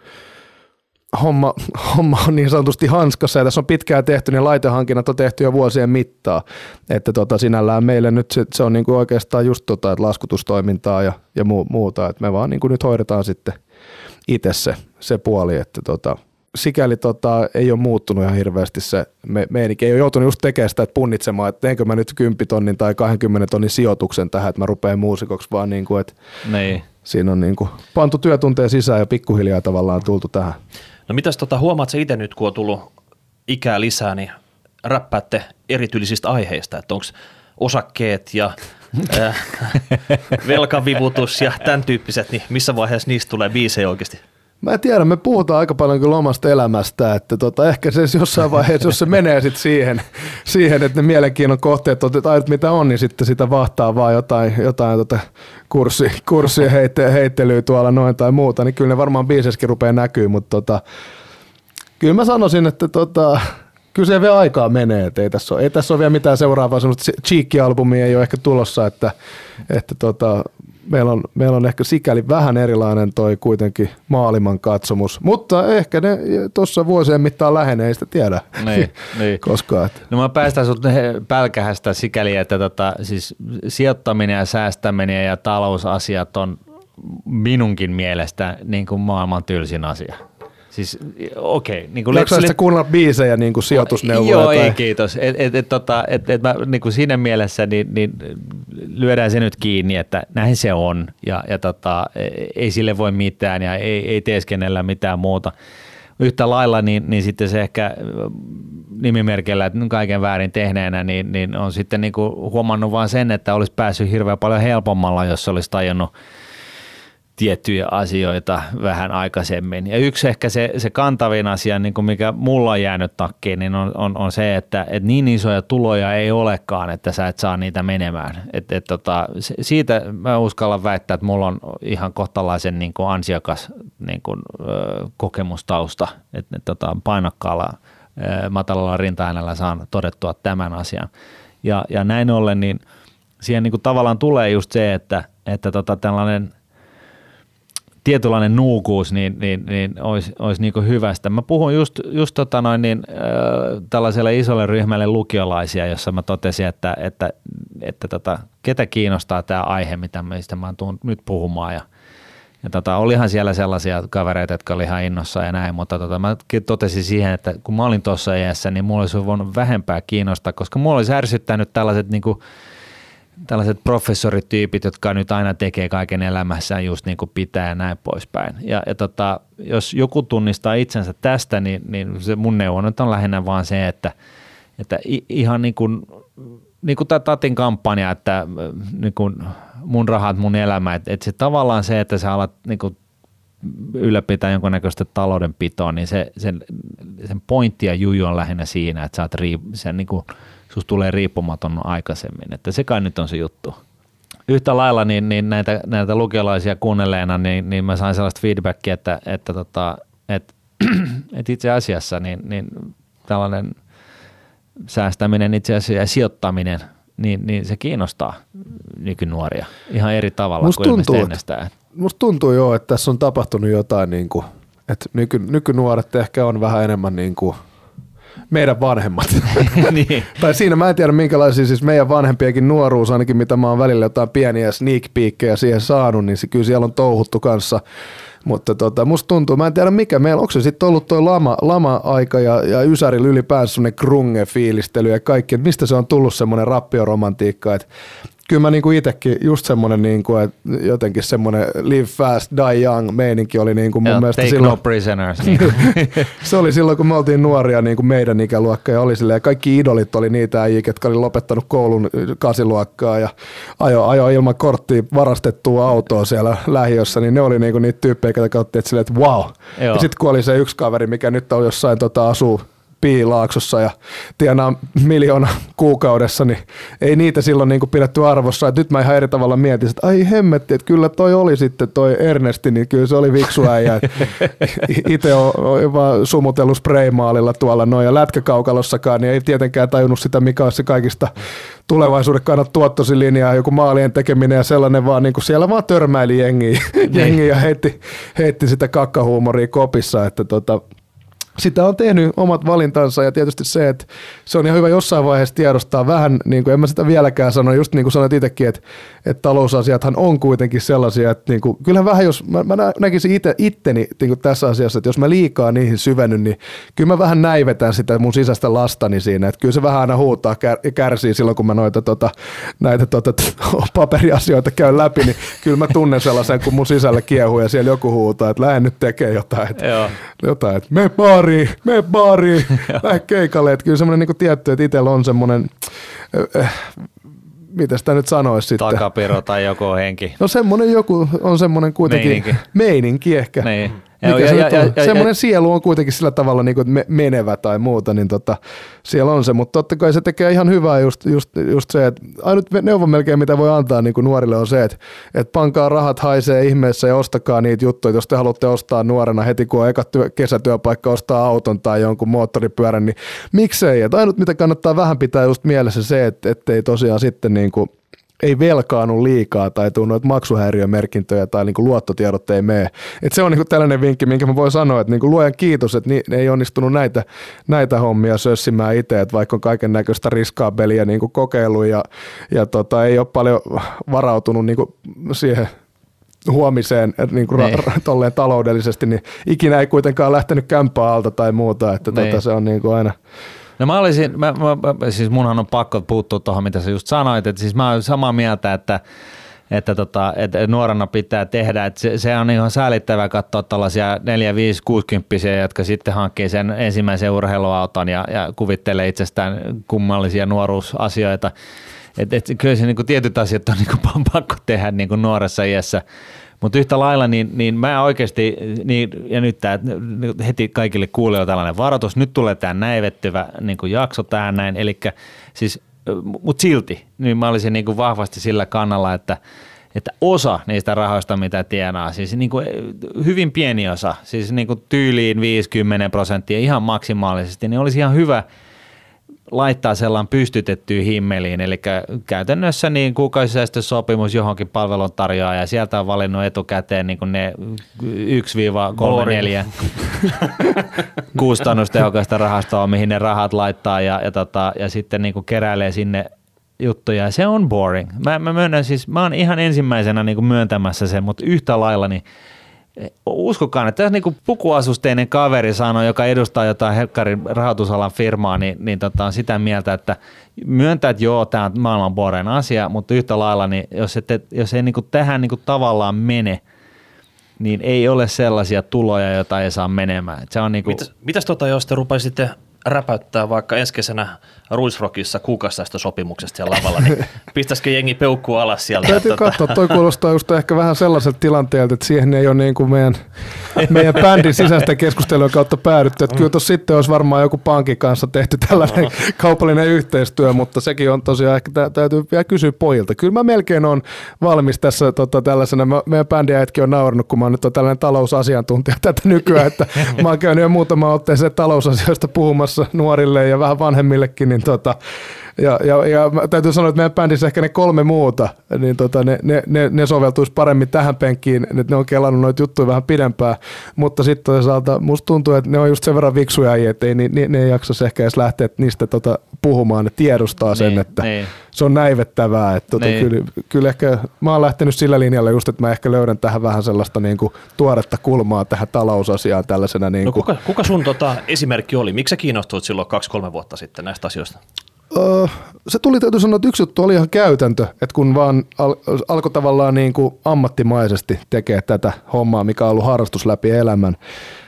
homma, homma on niin sanotusti hanskassa ja tässä on pitkään tehty, niin laitehankinnat on tehty jo vuosien mittaa. Että tota, sinällään meille nyt se, se on niinku oikeastaan just tota, että laskutustoimintaa ja, ja muu, muuta, että me vaan niinku nyt hoidetaan sitten itse se, se puoli, että tota, sikäli tota, ei ole muuttunut ihan hirveästi se me, meininki. Ei ole joutunut just tekemään sitä, että punnitsemaan, että teenkö mä nyt 10 tonnin tai 20 tonnin sijoituksen tähän, että mä rupean muusikoksi, vaan niin kuin, että niin. siinä on niin kuin pantu työtunteja sisään ja pikkuhiljaa tavallaan tultu tähän. No mitäs tota, huomaat se itse nyt, kun on tullut ikää lisää, niin räppäätte erityylisistä aiheista, että onko osakkeet ja äh, velkavivutus ja tämän tyyppiset, niin missä vaiheessa niistä tulee biisejä oikeasti? Mä en tiedä, me puhutaan aika paljon kyllä omasta elämästä, että tota, ehkä se jossain vaiheessa, jos se menee sitten siihen, siihen, että ne mielenkiinnon kohteet, että mitä on, niin sitten sitä vahtaa vaan jotain, jotain tota kurssi, kurssi heitte, heittelyä tuolla noin tai muuta, niin kyllä ne varmaan biisessäkin rupeaa näkyy, mutta tota, kyllä mä sanoisin, että tota, kyllä se vielä aikaa menee, että ei tässä ole, ei tässä ole vielä mitään seuraavaa semmoista Cheekki-albumia ei ole ehkä tulossa, että, että tota, meillä on, meillä on ehkä sikäli vähän erilainen toi kuitenkin maailman katsomus, mutta ehkä ne tuossa vuosien mittaan lähenee, ei sitä tiedä niin, niin. koskaan. Että. No mä päästän sut pälkähästä sikäli, että tota, siis sijoittaminen ja säästäminen ja talousasiat on minunkin mielestä niin kuin maailman tylsin asia. Siis okei. Okay, niin kuin Jaksaisitko kuunnella biisejä niin sijoitusneuvoja? Joo, tai... ei kiitos. Et, et, et, tota, et, et mä, niin kuin siinä mielessä niin, niin lyödään se nyt kiinni, että näin se on ja, ja tota, ei sille voi mitään ja ei, ei teeskennellä mitään muuta. Yhtä lailla, niin, niin sitten se ehkä nimimerkillä että kaiken väärin tehneenä, niin, niin on sitten niin kuin huomannut vain sen, että olisi päässyt hirveän paljon helpommalla, jos olisi tajunnut tiettyjä asioita vähän aikaisemmin. Ja yksi ehkä se, se kantavin asia, niin kuin mikä mulla on jäänyt takkiin, niin on, on, on se, että et niin isoja tuloja ei olekaan, että sä et saa niitä menemään. Et, et tota, siitä mä uskallan väittää, että mulla on ihan kohtalaisen niin kuin ansiokas niin kuin, ö, kokemustausta, että et, tota, painokkaalla ö, matalalla rinta saan todettua tämän asian. Ja, ja näin ollen, niin siihen niin kuin tavallaan tulee just se, että, että tota, tällainen – tietynlainen nuukuus, niin, niin, niin olisi, olisi niin hyvästä. Mä puhun just, just tota noin, niin, äh, tällaiselle isolle ryhmälle lukiolaisia, jossa mä totesin, että, että, että tota, ketä kiinnostaa tämä aihe, mitä mistä mä tuun nyt puhumaan. Ja, ja tota, olihan siellä sellaisia kavereita, jotka oli ihan innossa ja näin, mutta tota, mä totesin siihen, että kun mä olin tuossa iässä, niin mulla olisi voinut vähempää kiinnostaa, koska mulla olisi ärsyttänyt tällaiset niin kuin, tällaiset professorityypit, jotka nyt aina tekee kaiken elämässään just niin kuin pitää ja näin poispäin. Ja, ja tota, jos joku tunnistaa itsensä tästä, niin, niin se mun neuvo nyt on lähinnä vaan se, että, että ihan niin kuin, niin kuin tämä Tatin kampanja, että niin kuin mun rahat, mun elämä, että, että se tavallaan se, että sä alat niin kuin ylläpitää jonkunnäköistä taloudenpitoa, niin se, sen, sen pointti ja juju on lähinnä siinä, että sä oot sen niin kuin susta tulee riippumaton aikaisemmin. Että se kai nyt on se juttu. Yhtä lailla niin, niin näitä, näitä lukiolaisia kuunnelleena, niin, niin mä sain sellaista feedbackia, että, että, tota, että, että itse asiassa niin, niin tällainen säästäminen itse asiassa ja sijoittaminen, niin, niin se kiinnostaa nykynuoria ihan eri tavalla musta kuin tuntuu, ennestään. Musta tuntuu jo, että tässä on tapahtunut jotain, niin kuin, että nyky, nykynuoret ehkä on vähän enemmän niin kuin – meidän vanhemmat. niin. tai siinä mä en tiedä minkälaisia siis meidän vanhempiakin nuoruus, ainakin mitä mä oon välillä jotain pieniä sneak peekkejä siihen saanut, niin se, kyllä siellä on touhuttu kanssa. Mutta tota, musta tuntuu, mä en tiedä mikä meillä, onko se sitten ollut toi lama, lama-aika ja, ja Ysärillä ylipäänsä semmoinen krunge-fiilistely ja kaikki, että mistä se on tullut semmoinen rappioromantiikka, että kyllä mä niinku itsekin just semmoinen, niinku, että jotenkin semmoinen live fast, die young meininki oli niinku mun Joo, mielestä take silloin. No prisoners. Niin. se oli silloin, kun me oltiin nuoria niinku meidän ikäluokka ja oli silleen, kaikki idolit oli niitä äijä, jotka oli lopettanut koulun kasiluokkaa ja ajo, ajo ilman korttia varastettua autoa siellä lähiössä, niin ne oli niinku niitä tyyppejä, jotka katsottiin, että silleen, että wow. Joo. Ja sitten kun oli se yksi kaveri, mikä nyt on jossain tota, asuu Piilaaksossa ja tienaa miljoona kuukaudessa, niin ei niitä silloin niin kuin pidetty arvossa. Et nyt mä ihan eri tavalla mietin, että ai hemmetti, että kyllä toi oli sitten toi Ernesti, niin kyllä se oli viksu äijä. Itse on, on vaan sumutellut spraymaalilla tuolla noin ja lätkäkaukalossakaan, niin ei tietenkään tajunnut sitä, mikä olisi se kaikista tulevaisuuden kannat tuottosi linjaa, joku maalien tekeminen ja sellainen vaan, niin kuin siellä vaan törmäili jengiä, niin. jengiä ja heitti, heitti sitä kakkahuumoria kopissa, että tota, sitä on tehnyt omat valintansa ja tietysti se, että se on ihan hyvä jossain vaiheessa tiedostaa vähän, niin kuin en mä sitä vieläkään sano, just niin kuin sanoit itsekin, että, että talousasiathan on kuitenkin sellaisia, että niin kuin, kyllähän vähän jos, mä, mä näkisin itse, itteni niin kuin tässä asiassa, että jos mä liikaa niihin syvennyn, niin kyllä mä vähän näivetän sitä mun sisäistä lastani siinä, että kyllä se vähän aina huutaa ja kärsii silloin, kun mä noita tota, näitä tota, paperiasioita käyn läpi, niin kyllä mä tunnen sellaisen, kun mun sisällä kiehuu ja siellä joku huutaa, että lähden nyt tekemään jotain, että, jotain, että me baariin, me baariin, lähde keikalle. Että kyllä semmoinen niin tietty, että itsellä on semmoinen, äh, mitä sitä nyt sanoisi sitten. Takapiro tai joku henki. No semmoinen joku on semmoinen kuitenkin meininki, meininki ehkä. Niin. Mikä ja, se ja, ja, ja, Semmoinen ja, sielu on kuitenkin sillä tavalla niin kuin, että menevä tai muuta, niin tota, siellä on se. Mutta totta kai se tekee ihan hyvää just, just, just se, että ainut neuvo melkein, mitä voi antaa niin kuin nuorille on se, että, että pankaa rahat haisee ihmeessä ja ostakaa niitä juttuja. Jos te haluatte ostaa nuorena heti, kun on eka työ, kesätyöpaikka, ostaa auton tai jonkun moottoripyörän, niin miksei. Että ainut, mitä kannattaa vähän pitää just mielessä se, että ettei tosiaan sitten niin kuin – ei velkaannu liikaa tai tuu noita maksuhäiriömerkintöjä tai niin kuin luottotiedot ei mene. Et se on niin kuin tällainen vinkki, minkä mä voin sanoa, että niin kuin luojan kiitos, että ne ei onnistunut näitä, näitä hommia sössimään itse, että vaikka on kaiken näköistä riskaabeliä niin kuin kokeillut ja, ja tota, ei ole paljon varautunut niin kuin siihen huomiseen niin kuin ra- niin. tolleen taloudellisesti, niin ikinä ei kuitenkaan lähtenyt kämppää alta tai muuta, että tota, se on niin kuin aina, No mä olisin, mä, mä, siis munhan on pakko puuttua tuohon, mitä sä just sanoit, että siis mä olen samaa mieltä, että että, tota, että nuorena pitää tehdä. Että se, se on ihan säälittävää katsoa tällaisia 4, 5, 60 jotka sitten hankkii sen ensimmäisen urheiluauton ja, ja kuvittelee itsestään kummallisia nuoruusasioita. Et, et, kyllä se niin tietyt asiat on niin pakko tehdä niin nuoressa iässä. Mutta yhtä lailla, niin, niin mä oikeasti, niin, ja nyt tää, heti kaikille kuulijoille tällainen varoitus, nyt tulee tämä näivettyvä niin jakso tähän näin, eli siis mutta silti niin mä olisin niin vahvasti sillä kannalla, että, että osa niistä rahoista, mitä tienaa, siis niin kuin hyvin pieni osa, siis niin kuin tyyliin 50 prosenttia ihan maksimaalisesti, niin olisi ihan hyvä laittaa sellainen pystytettyyn himmeliin, eli käytännössä niin sopimus johonkin palvelun tarjoaa ja sieltä on valinnut etukäteen niin ne 1-3-4 kustannustehokasta rahastoa, mihin ne rahat laittaa ja, ja, tota, ja sitten niin kuin keräilee sinne juttuja. Se on boring. Mä, mä myönnän siis, mä oon ihan ensimmäisenä niin kuin myöntämässä sen, mutta yhtä lailla niin uskokaa, että tässä niin pukuasusteinen kaveri sanoi, joka edustaa jotain Helkkarin rahoitusalan firmaa, niin, niin tota, on sitä mieltä, että myöntää, että joo, tämä on maailman boring asia, mutta yhtä lailla, niin jos, ette, jos ei niin kuin tähän niin kuin tavallaan mene, niin ei ole sellaisia tuloja, joita ei saa menemään. Se on niin kuin... Mitäs, mitäs tota, jos te rupaisitte räpäyttää vaikka ensi kesänä Ruisrockissa kuukausi sopimuksesta siellä lavalla, niin pistäisikö jengi peukkua alas sieltä? Täytyy tota... katsoa, toi kuulostaa just ehkä vähän sellaiselta tilanteelta, että siihen ei ole niin kuin meidän, meidän bändin sisäistä keskustelua kautta päädytty. Että kyllä tuossa sitten olisi varmaan joku pankin kanssa tehty tällainen kaupallinen yhteistyö, mutta sekin on tosiaan ehkä täytyy vielä kysyä pojilta. Kyllä mä melkein on valmis tässä tota, tällaisena, mä, meidän äitkin on naurannut, kun mä oon nyt on tällainen talousasiantuntija tätä nykyään, että mä oon käynyt jo muutama otteeseen talousasioista puhumassa nuorille ja vähän vanhemmillekin, niin tota, ja, ja, ja täytyy sanoa, että meidän bändissä ehkä ne kolme muuta, niin tota, ne, ne, ne, ne soveltuisi paremmin tähän penkkiin, että ne on kelannut noita juttuja vähän pidempään, mutta sitten toisaalta musta tuntuu, että ne on just sen verran viksuja, että ei, ne, ne, ne ei jaksaisi ehkä edes lähteä niistä tota, puhumaan, ne tiedostaa sen, niin, että niin. se on näivettävää, että tota, niin. kyllä, kyllä ehkä mä oon lähtenyt sillä linjalla just, että mä ehkä löydän tähän vähän sellaista niin kuin, tuoretta kulmaa tähän talousasiaan tällaisena. Niin kuin. No kuka, kuka sun tota, esimerkki oli? Miksi sä kiinnostuit silloin kaksi-kolme vuotta sitten näistä asioista? Se tuli täytyy sanoa, että yksi juttu oli ihan käytäntö, että kun vaan al- alkoi tavallaan niin kuin ammattimaisesti tekee tätä hommaa, mikä on ollut harrastus läpi elämän,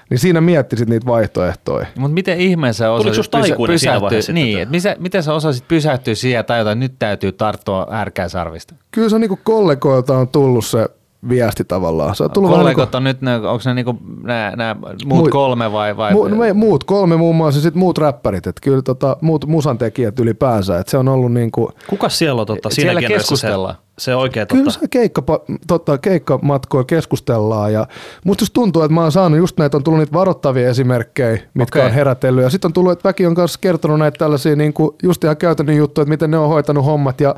niin siinä miettisit niitä vaihtoehtoja. Mutta miten ihmeessä osasit pysä- pysähtyä, niin, että miten, miten sä osasit pysähtyä siihen tai jotain, nyt täytyy tarttua ärkäisarvista? Kyllä se on niin kollegoilta on tullut se viesti tavallaan. Se on tullut Kollegot niin on nyt, onko ne niinku nämä, nämä muut, muut kolme vai? vai? Mu, no me, muut kolme muun muassa, sitten muut räppärit, että kyllä tota, muut musantekijät ylipäänsä, että se on ollut niin kuin... Kuka siellä on totta, siinä siellä keskustellaan? Se, se oikea totta? Kyllä se keikka, totta, keikkamatkoilla keskustellaan ja musta just tuntuu, että mä oon saanut just näitä, on tullut niitä varoittavia esimerkkejä, mitkä okay. on herätellyt ja sitten on tullut, että väki on kanssa kertonut näitä tällaisia niin kuin just ihan käytännön juttuja, että miten ne on hoitanut hommat ja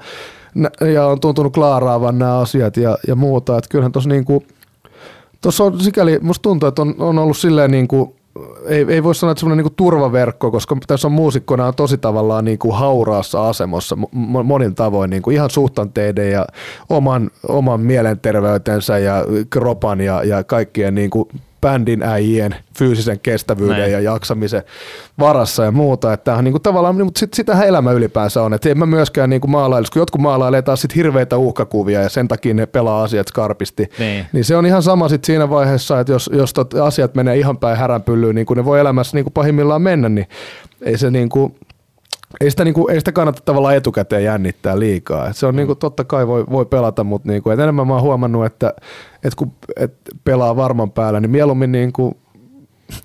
ja on tuntunut klaaraavan nämä asiat ja, ja muuta. Että kyllähän tuossa niinku, on sikäli, musta tuntuu, että on, on ollut silleen niinku, ei, ei voi sanoa, että semmoinen niinku turvaverkko, koska tässä on muusikkona on tosi tavallaan niinku hauraassa asemassa monin tavoin niinku ihan suhtanteiden ja oman, oman mielenterveytensä ja kropan ja, ja kaikkien niinku bändin äijien fyysisen kestävyyden Näin. ja jaksamisen varassa ja muuta. Että on niinku tavallaan, mutta sit, sitähän elämä ylipäänsä on. Että en mä myöskään niinku maalailisi, kun jotkut maalailee taas sit hirveitä uhkakuvia ja sen takia ne pelaa asiat skarpisti. Niin, niin se on ihan sama sit siinä vaiheessa, että jos, jos tot asiat menee ihan päin häränpyllyyn, niin kuin ne voi elämässä niinku pahimmillaan mennä, niin ei se niinku, ei sitä, niinku, ei sitä kannata tavallaan etukäteen jännittää liikaa. Et se on mm. niinku, totta kai voi, voi pelata, mutta niinku, et enemmän mä oon huomannut, että et kun et pelaa varman päällä, niin mieluummin niinku,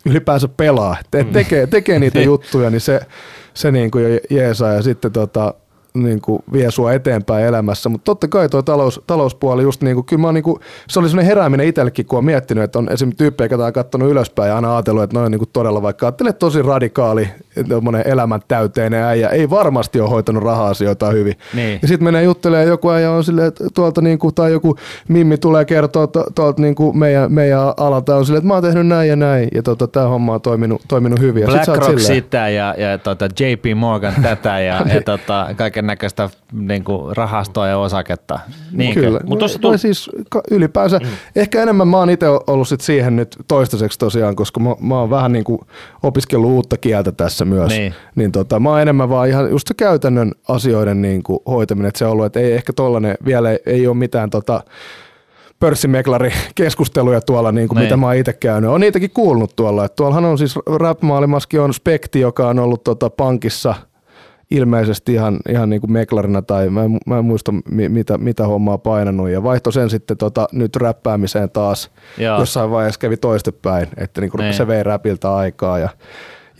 ylipäänsä pelaa. Et mm. tekee, tekee niitä juttuja, niin se, se niinku jo jeesaa ja sitten tota, niin kuin vie sua eteenpäin elämässä, mutta totta kai tuo talous, talouspuoli just niin kuin, kyllä mä niin kuin, se oli sellainen herääminen itsellekin, kun on miettinyt, että on esimerkiksi tyyppejä, jotka on katsonut ylöspäin ja aina ajatellut, että noin niin kuin todella vaikka ajattelee tosi radikaali, elämän täyteinen äijä, ei varmasti ole hoitanut raha-asioita hyvin. Niin. Ja sitten menee juttelemaan joku äijä on silleen, että tuolta niin kuin, tai joku mimmi tulee kertoa tuolta niin kuin meidän, meidän alalta on silleen, että mä oon tehnyt näin ja näin ja tota, tämä homma on toiminut, toiminut hyvin. BlackRock sitä ja, ja tota, JP Morgan tätä ja, ja tota, kaiken kaiken näköistä niin rahastoa ja osaketta. Niin Kyllä, mutta no, siis ylipäänsä, mm. ehkä enemmän mä oon itse ollut sit siihen nyt toistaiseksi tosiaan, koska mä, mä oon vähän niin kuin opiskellut uutta kieltä tässä myös, niin, niin tota, mä oon enemmän vaan ihan just se käytännön asioiden niin kuin hoitaminen, että se on ollut, että ei ehkä tollanen, vielä ei, ei ole mitään tota, pörssimeklari-keskusteluja tuolla, niin kuin mitä mä oon itse käynyt. On niitäkin kuullut tuolla. Että tuollahan on siis rap on Spekti, joka on ollut tota pankissa ilmeisesti ihan, ihan niin kuin meklarina tai mä en, mä en muista mitä, mitä hommaa painanut ja vaihto sen sitten tota, nyt räppäämiseen taas. Joo. Jossain vaiheessa kävi toistepäin, että niin kuin niin. se vei räpiltä aikaa ja,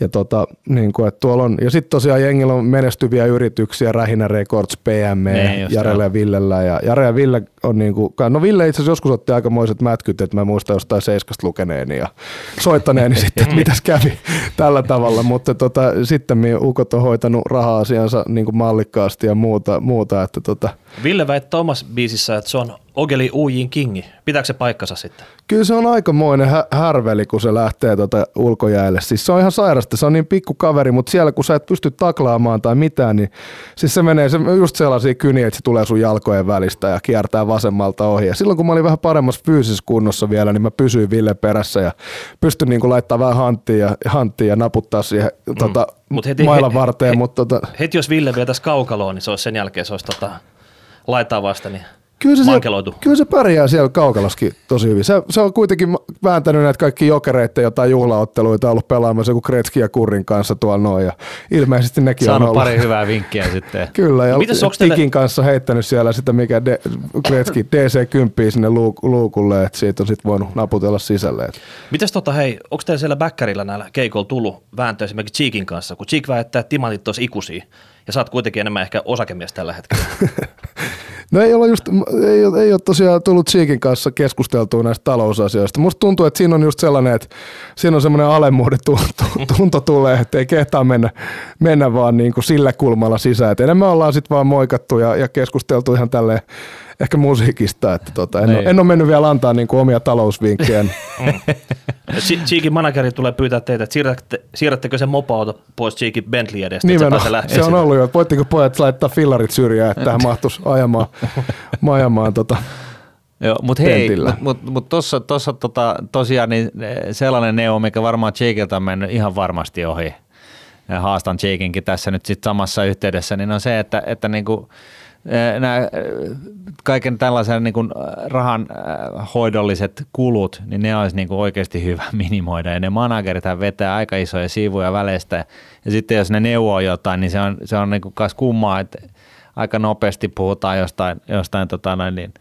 tota, niin kuin, että tuolla on, ja sitten tosiaan jengillä on menestyviä yrityksiä, Rähinä Records, PM, niin, Jarelle ja Villellä. Ja Jare ja Ville on niin kuin, no Ville itse asiassa joskus otti aikamoiset mätkyt, että mä muistan jostain Seiskasta lukeneeni ja soittaneeni sitten, että mitäs kävi tällä tavalla. Mutta tota, sitten ukot on hoitanut raha-asiansa niin kuin mallikkaasti ja muuta, muuta että tota, Ville väitti Thomas biisissä, että se on Ogeli Ujin kingi. Pitääkö se paikkansa sitten? Kyllä se on aikamoinen hä- härveli, kun se lähtee tuota ulkojäälle. Siis se on ihan sairasta. Se on niin pikku kaveri, mutta siellä kun sä et pysty taklaamaan tai mitään, niin siis se menee se, just sellaisia kyniä, että se tulee sun jalkojen välistä ja kiertää vasemmalta ohi. Ja silloin kun mä olin vähän paremmassa fyysisessä kunnossa vielä, niin mä pysyin Ville perässä ja pystyn niin laittaa vähän hanttiin ja, hanttiin ja naputtaa siihen mm. tota, Mut heti, mailan he, varteen. He, mutta tota... heti jos Ville vietäisi kaukaloon, niin se olisi sen jälkeen se olisi tota, laitaa vasta, niin kyllä se, kyllä se pärjää siellä kaukalaskin tosi hyvin. Se, se on kuitenkin vääntänyt näitä kaikki jokereita jotain juhlaotteluita, ollut pelaamassa joku Kretski ja Kurrin kanssa tuolla noin. Ja ilmeisesti nekin Saanut on ollut. pari hyvää vinkkiä sitten. Kyllä, ja Mites, Tikin teille... kanssa heittänyt siellä sitä, mikä de, Kretski DC10 sinne luuk, luukulle, että siitä on sitten voinut naputella sisälle. Mitäs tota, hei, onko teillä siellä backerilla näillä keikoilla tullut vääntö esimerkiksi Cheekin kanssa, kun Cheek väittää, että timantit olisi ikuisia, ja sä oot kuitenkin enemmän ehkä osakemies tällä hetkellä. No ei ole, just, ei, ole, ei ole tosiaan tullut Cheekin kanssa keskusteltua näistä talousasioista. Musta tuntuu, että siinä on just sellainen, että siinä on semmoinen alemmuuden tunto, tunto tulee, että ei kehtaa mennä, mennä vaan niin kuin sillä kulmalla sisään. Et enemmän ollaan sitten vaan moikattu ja, ja keskusteltu ihan tälleen ehkä musiikista, että tota, en, ole, niin. en ole mennyt vielä antaa niin kuin omia talousvinkkejä. Cheekin manageri tulee pyytää teitä, että siirrätte, siirrättekö se mopa pois Cheekin Bentley edestä? Nimenomaan, se, se on ollut jo, että voitteko pojat laittaa fillarit syrjään, että tähän mahtuisi ajamaan, ajamaan tota, Joo, mutta hei, mutta mut, mut tuossa tossa, tota, tosiaan niin sellainen neo, mikä varmaan Jakeilta on mennyt ihan varmasti ohi, ja haastan Jakenkin tässä nyt sit samassa yhteydessä, niin on se, että, että niinku, nämä kaiken tällaisen niin kuin rahan hoidolliset kulut, niin ne olisi niin kuin oikeasti hyvä minimoida. Ja ne managerit vetää aika isoja siivuja väleistä. Ja sitten jos ne neuvoo jotain, niin se on, se on niin kuin kummaa, että aika nopeasti puhutaan jostain, jostain tota noin, niin,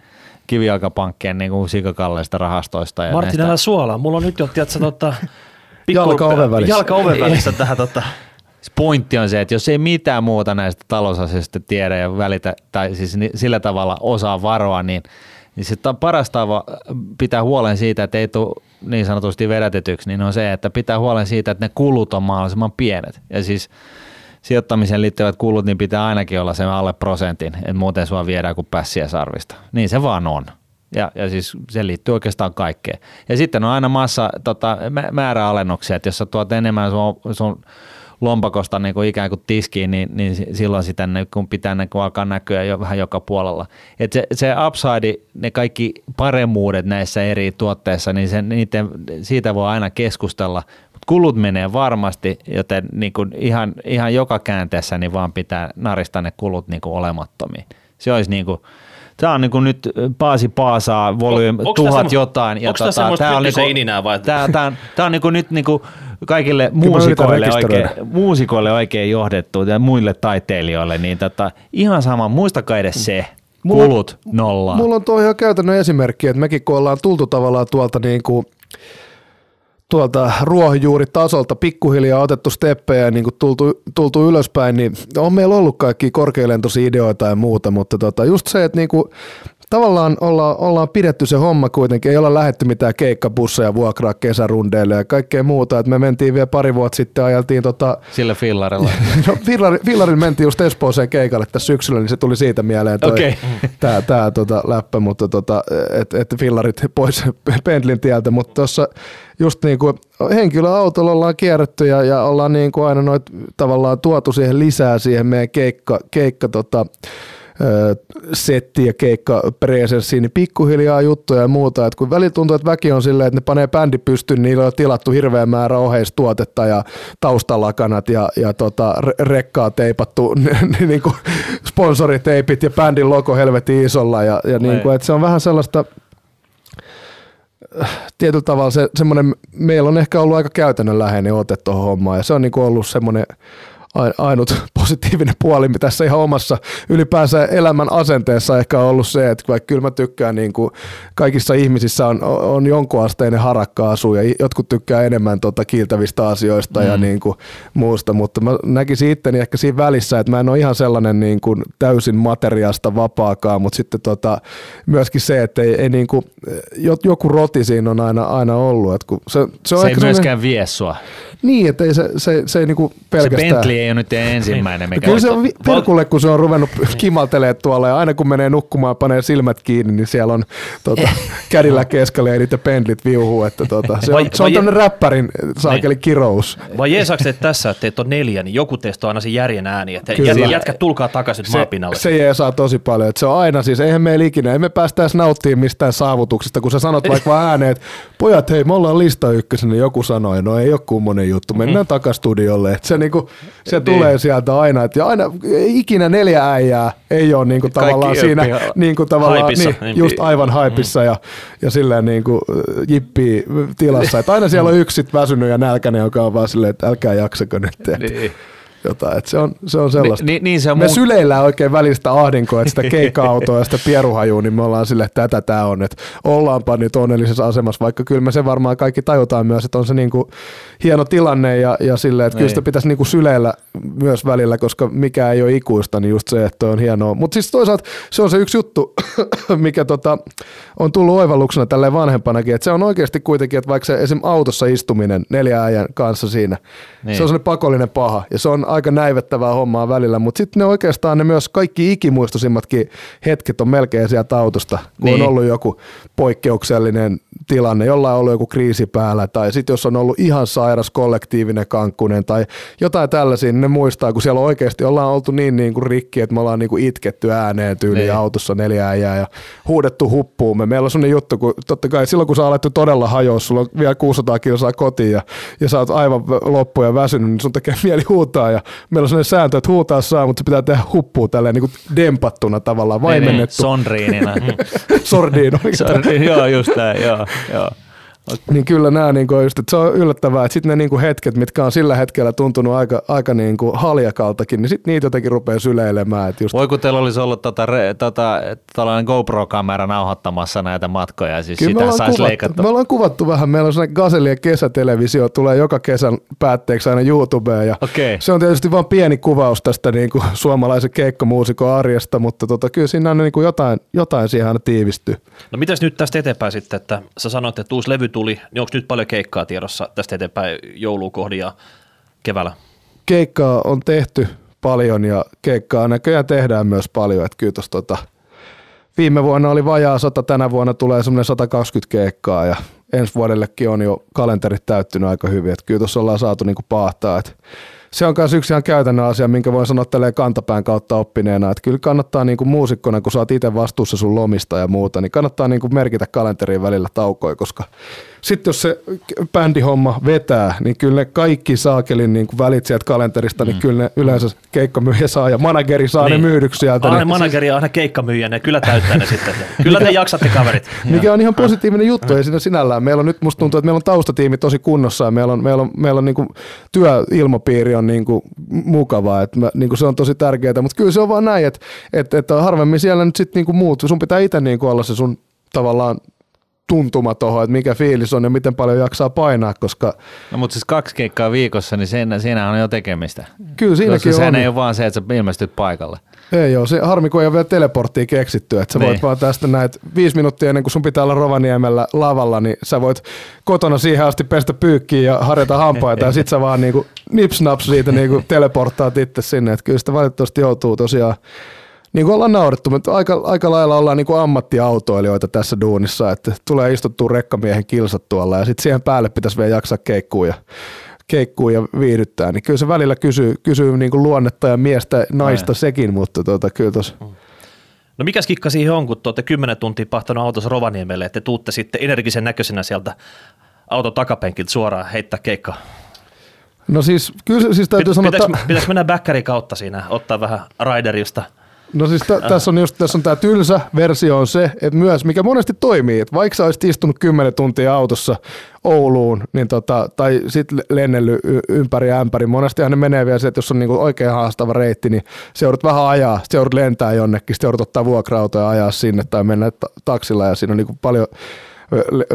kivijalkapankkien niin kuin sikakalleista rahastoista. Ja Martin, älä suolaa. Mulla on nyt jo, tiedätkö, tota, pikku, jalka oven välissä. Jalka oven välissä tähän tota, pointti on se, että jos ei mitään muuta näistä talousasioista tiedä ja välitä, tai siis sillä tavalla osaa varoa, niin, niin se paras tava pitää huolen siitä, että ei tule niin sanotusti vedätetyksi, niin on se, että pitää huolen siitä, että ne kulut on mahdollisimman pienet. Ja siis sijoittamiseen liittyvät kulut, niin pitää ainakin olla se alle prosentin, että muuten sua viedään kuin pässiä sarvista. Niin se vaan on. Ja, ja siis se liittyy oikeastaan kaikkeen. Ja sitten on aina massa tota, määräalennuksia, että jos sä tuot enemmän sun, sun lompakosta niin kuin ikään kuin tiskiin, niin, niin silloin sitä niin kun pitää niin kuin alkaa näkyä jo vähän joka puolella. Et se, se upside, ne kaikki paremmuudet näissä eri tuotteissa, niin sen, niiden, siitä voi aina keskustella, mutta kulut menee varmasti, joten niin kuin ihan, ihan joka käänteessä niin vaan pitää naristaa ne kulut niin kuin olemattomiin. Se olisi niin kuin, Tämä on niin kuin nyt Paasi Paasaa, volyymi tuhat jotain. Ja onko tota, tämä on, niin kuin, vai? Tämä, tämä, tämä on niin kuin nyt niin kuin kaikille muusikoille oikein, muusikoille oikein johdettu ja muille taiteilijoille, niin tota, ihan sama, muistakaa edes se, kulut nolla. Mulla on tuo ihan käytännön esimerkki, että mekin kun ollaan tultu tavallaan tuolta niin kuin tuolta ruohonjuuritasolta pikkuhiljaa otettu steppejä ja niin kuin tultu, tultu ylöspäin, niin on meillä ollut kaikki korkealentoisia ideoita ja muuta, mutta tota, just se, että niin kuin tavallaan olla, ollaan pidetty se homma kuitenkin, ei olla lähetty mitään keikkabusseja vuokraa kesärundeille ja kaikkea muuta. Et me mentiin vielä pari vuotta sitten, ajeltiin tota... Sillä fillarilla. no, fillari, fillarilla mentiin just Espooseen keikalle tässä syksyllä, niin se tuli siitä mieleen toi, okay. tää, tää tota, läppä, mutta tota, että et fillarit pois Pendlin tieltä, mutta tuossa just niin kuin henkilöautolla ollaan kierretty ja, ja ollaan niin kuin aina noit tavallaan tuotu siihen lisää siihen meidän keikka, keikka tota, setti ja keikka presenssiin, niin pikkuhiljaa juttuja ja muuta. Et kun välillä tuntuu, että väki on silleen, että ne panee bändi pystyyn, niin niillä on tilattu hirveä määrä oheistuotetta ja taustalakanat ja, ja tota, rekkaa teipattu, niin kuin sponsoriteipit ja bändin logo helvetin isolla. Ja, ja niin kuin, että se on vähän sellaista, tietyllä tavalla se, semmoinen, meillä on ehkä ollut aika käytännönläheinen ote tuohon hommaan ja se on niin kuin ollut semmoinen ainut positiivinen puoli tässä ihan omassa ylipäänsä elämän asenteessa ehkä on ollut se, että vaikka kyllä mä tykkään niin kuin kaikissa ihmisissä on, on jonkunasteinen harakka-asu ja jotkut tykkää enemmän tota kiiltävistä asioista mm. ja niin kuin muusta, mutta mä näkisin itteni ehkä siinä välissä, että mä en ole ihan sellainen niin kuin täysin materiaasta vapaakaan, mutta sitten tota, myöskin se, että ei, ei niin kuin, joku roti siinä on aina, aina ollut. Että kun se, se, on se ei myöskään vie sua. Niin, että ei se, se, se ei niinku pelkästään... Se Bentley ei ole nyt ensimmäinen. Mikä Kyllä se on perkulle, kun se on ruvennut kimaltelemaan tuolla ja aina kun menee nukkumaan panee silmät kiinni, niin siellä on tota, kädillä keskellä ja niitä Bentlit viuhuu. Että tota, se, on, se on tämmöinen räppärin saakeli kirous. Vai jeesaako te tässä, että teet on neljä, niin joku teistä on aina se järjen ääni, että Kyllä. jätkät tulkaa takaisin se, maapinnalle. Se jeesaa tosi paljon, että se on aina siis, eihän meillä ikinä, emme päästä edes nauttimaan mistään saavutuksista, kun sä sanot vaikka vaan ääneen, että pojat hei me ollaan lista ykkösen, niin joku sanoi, no ei ole kummonen juttu, mennään mm. takastudiolle. Et se, niinku, se niin. tulee sieltä aina. Et ja aina ikinä neljä äijää ei ole niinku tavallaan siinä niinku tavallaan, haipissa, niin, niin, just aivan haipissa mm. ja, ja silleen niinku jippii tilassa. Et aina siellä on yksi sit väsynyt ja nälkäinen, joka on vaan silleen, että älkää jaksako nyt. Niin jotain. Et se, on, se on sellaista. Ni, niin se on me mun... syleillään oikein välistä ahdinkoa, että sitä keikka-autoa ja sitä pieruhajua, niin me ollaan sille, että tätä tämä on, että ollaanpa nyt onnellisessa asemassa, vaikka kyllä me se varmaan kaikki tajutaan myös, että on se niinku hieno tilanne ja, ja silleen, että niin. kyllä sitä pitäisi niinku syleillä myös välillä, koska mikä ei ole ikuista, niin just se, että on hienoa. Mutta siis toisaalta se on se yksi juttu, mikä tota, on tullut oivalluksena tälleen vanhempanakin, että se on oikeasti kuitenkin, että vaikka se esim. autossa istuminen neljä äijän kanssa siinä, niin. se on sellainen pakollinen paha ja se on aika näivettävää hommaa välillä, mutta sitten ne oikeastaan ne myös kaikki ikimuistoisimmatkin hetket on melkein sieltä autosta, kun niin. on ollut joku poikkeuksellinen tilanne, jollain on ollut joku kriisi päällä tai sitten jos on ollut ihan sairas kollektiivinen kankkunen tai jotain tällaisia, niin ne muistaa, kun siellä oikeasti ollaan oltu niin, niin kuin rikki, että me ollaan niin kuin itketty ääneen tyyliin niin. autossa neljä äijää ja huudettu huppuumme. Meillä on sellainen juttu, kun totta kai silloin kun sä alettu todella hajoa, sulla on vielä 600 kilsaa kotiin ja, ja sä oot aivan loppu ja väsynyt, niin sun tekee mieli huutaa ja meillä on sellainen sääntö, että huutaa saa, mutta se pitää tehdä huppua tälleen niin kuin dempattuna tavallaan, niin, niin, vaimennettu. Sonriinina. Sordiino, joo, just näin, joo, joo. Niin kyllä nämä niin kuin just, että se on yllättävää, että sitten ne niin kuin hetket, mitkä on sillä hetkellä tuntunut aika, aika niin kuin haljakaltakin, niin sitten niitä jotenkin rupeaa syleilemään. Että just... Voi kun teillä olisi ollut tota, re, tota, tällainen GoPro-kamera nauhoittamassa näitä matkoja, siis kyllä sitä saisi leikattu. Me ollaan kuvattu vähän, meillä on sellainen Gazelien kesätelevisio, tulee joka kesän päätteeksi aina YouTubeen ja okay. se on tietysti vain pieni kuvaus tästä niin kuin suomalaisen keikkomuusikon arjesta, mutta tota, kyllä siinä on niin kuin jotain, jotain siihen aina tiivistyy. No mitäs nyt tästä eteenpäin sitten, että sä sanoit, että uusi levy tuli, niin onko nyt paljon keikkaa tiedossa tästä eteenpäin joulukohdin ja keväällä? Keikkaa on tehty paljon ja keikkaa näköjään tehdään myös paljon, että kyllä tota, viime vuonna oli vajaa 100, tänä vuonna tulee semmoinen 120 keikkaa ja ensi vuodellekin on jo kalenterit täyttynyt aika hyvin, että kyllä tuossa ollaan saatu niinku paahtaa, että se on myös yksi ihan käytännön asia, minkä voin sanoa tälleen kantapään kautta oppineena, että kyllä kannattaa niin kuin muusikkona, kun sä oot itse vastuussa sun lomista ja muuta, niin kannattaa niin kuin merkitä kalenteriin välillä taukoja, koska sitten jos se bändihomma vetää, niin kyllä ne kaikki saakelin niin välit sieltä kalenterista, niin mm. kyllä ne yleensä keikkamyyjä saa ja manageri saa niin. ne myydyksi sieltä. Aina niin. manageri ja aina keikkamyyjä, ne kyllä täyttää ne sitten. Kyllä te jaksatte kaverit. Mikä on ihan positiivinen juttu, ei siinä sinällään. Meillä on nyt, musta tuntuu, että meillä on taustatiimi tosi kunnossa ja meillä on, meillä on, meillä on niin kuin työilmapiiri on niin kuin mukavaa, että mä, niin kuin se on tosi tärkeää, mutta kyllä se on vaan näin, että, että, että harvemmin siellä nyt sitten niin kuin muut, sun pitää itse niin kuin olla se sun tavallaan tuntuma tuohon, että mikä fiilis on ja miten paljon jaksaa painaa, koska... No mutta siis kaksi keikkaa viikossa, niin siinä, siinä on jo tekemistä. Kyllä siinäkin Koska on. ei ole vaan se, että sä ilmestyt paikalle. Ei joo, se harmi kun ei ole vielä teleporttia keksitty, että sä niin. voit vaan tästä näet viisi minuuttia ennen kuin sun pitää olla Rovaniemellä lavalla, niin sä voit kotona siihen asti pestä pyykkiä ja harjata hampaita ja sit sä vaan niinku nipsnaps siitä niinku teleporttaat itse sinne, että kyllä sitä valitettavasti joutuu tosiaan niin kuin ollaan naurettu, mutta aika, aika lailla ollaan niin kuin ammattiautoilijoita tässä duunissa, että tulee istuttua rekkamiehen kilsat tuolla ja sitten siihen päälle pitäisi vielä jaksaa keikkuu ja, keikkuu ja viihdyttää, niin kyllä se välillä kysyy, kysyy niin kuin luonnetta ja miestä, naista Näin. sekin, mutta tota, kyllä tos. No mikä kikka siihen on, kun te olette 10 tuntia pahtanut autossa Rovaniemelle, että te tuutte sitten energisen näköisenä sieltä auton takapenkiltä suoraan heittää keikkaa? No siis, kyllä siis täytyy Pitä, sanoa, pitäis, että... Pitäisikö mennä backerin kautta siinä, ottaa vähän riderista – No siis t- tässä on just tässä on tämä tylsä versio on se, että myös mikä monesti toimii, että vaikka sä olisit istunut 10 tuntia autossa Ouluun niin tota, tai sitten lennellyt ympäri ämpäri, monestihan ne menee vielä se, että jos on niinku oikein haastava reitti, niin se joudut vähän ajaa, sitten joudut lentää jonnekin, sitten joudut ottaa vuokra ja ajaa sinne tai mennä taksilla ja siinä on niinku paljon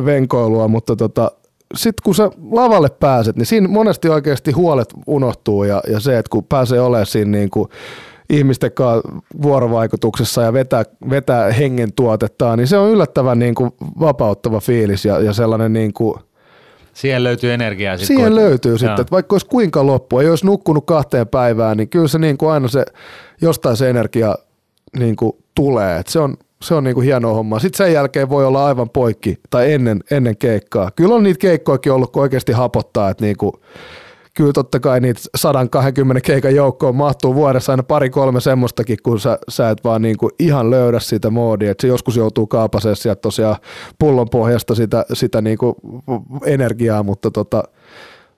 venkoilua, mutta tota, sitten kun sä lavalle pääset, niin siinä monesti oikeasti huolet unohtuu ja, ja se, että kun pääsee olemaan siinä niin kuin ihmisten kanssa vuorovaikutuksessa ja vetää, vetää hengen tuotettaan, niin se on yllättävän niin kuin vapauttava fiilis ja, ja sellainen niin kuin, Siihen löytyy energiaa. Sit Siihen löytyy Joo. sitten, että vaikka olisi kuinka loppu, ei olisi nukkunut kahteen päivään, niin kyllä se niin kuin aina se, jostain se energia niin kuin tulee. että se on, se on niin kuin hieno homma. Sitten sen jälkeen voi olla aivan poikki tai ennen, ennen keikkaa. Kyllä on niitä keikkoakin ollut, kun oikeasti hapottaa, että niin kuin, kyllä totta kai niitä 120 keikan joukkoon mahtuu vuodessa aina pari-kolme semmoistakin, kun sä, sä et vaan niinku ihan löydä sitä moodia, että se joskus joutuu kaapasemaan sieltä tosiaan pullon pohjasta sitä, sitä niinku energiaa, mutta tota,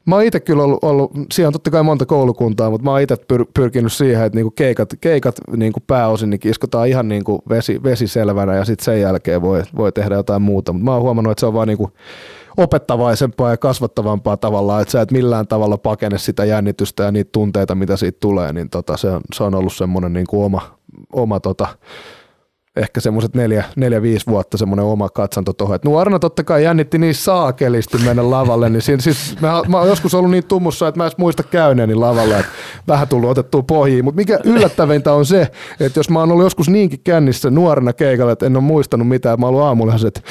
Mä oon itse kyllä ollut, ollut, siellä on totta kai monta koulukuntaa, mutta mä oon itse pyr, pyrkinyt siihen, että niinku keikat, keikat niinku pääosin niin kiskotaan ihan niinku vesi, vesiselvänä ja sitten sen jälkeen voi, voi tehdä jotain muuta. Mutta mä oon huomannut, että se on vaan niinku opettavaisempaa ja kasvattavampaa tavalla, että sä et millään tavalla pakene sitä jännitystä ja niitä tunteita, mitä siitä tulee, niin tota, se, on, se on ollut semmoinen niin kuin oma, oma tota, ehkä semmoiset neljä, neljä, viisi vuotta semmoinen oma katsanto tuohon. Et nuorena totta kai jännitti niin saakelisti mennä lavalle, niin siinä, siis mä, mä oon joskus ollut niin tummussa, että mä en muista käyneeni lavalle, että vähän tullut otettua pohjiin. Mutta mikä yllättävintä on se, että jos mä oon ollut joskus niinkin kännissä nuorena keikalla, että en ole muistanut mitään, mä oon ollut aamulla että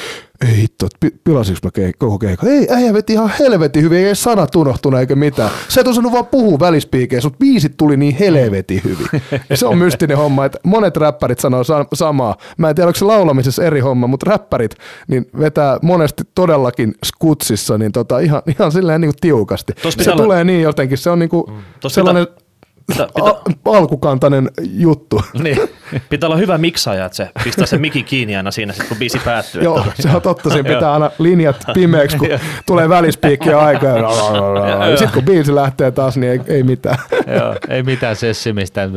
ei hitto, pilasiko mä keik- koko keikan? Ei, äijä veti ihan helvetin hyvin, ei sanat unohtunut eikä mitään. Sä et osannut vaan puhua välispiikeen, mutta biisit tuli niin helvetin hyvin. Ja se on mystinen homma, että monet räppärit sanoo sa- samaa. Mä en tiedä, onko se laulamisessa eri homma, mutta räppärit niin vetää monesti todellakin skutsissa niin tota, ihan, ihan silleen niin kuin tiukasti. se olla... tulee niin jotenkin, se on niin kuin mm. sellainen... Pitää Pitä, pitä... alkukantainen juttu. Niin. Pitää olla hyvä miksaaja, että se pistää sen mikin kiinni aina siinä, kun biisi päättyy. Joo, että... se on totta, siinä pitää aina linjat pimeäksi, kun tulee välispiikkiä aikaa. Ja sitten kun biisi lähtee taas, niin ei, ei mitään. Joo, ei mitään sessimistä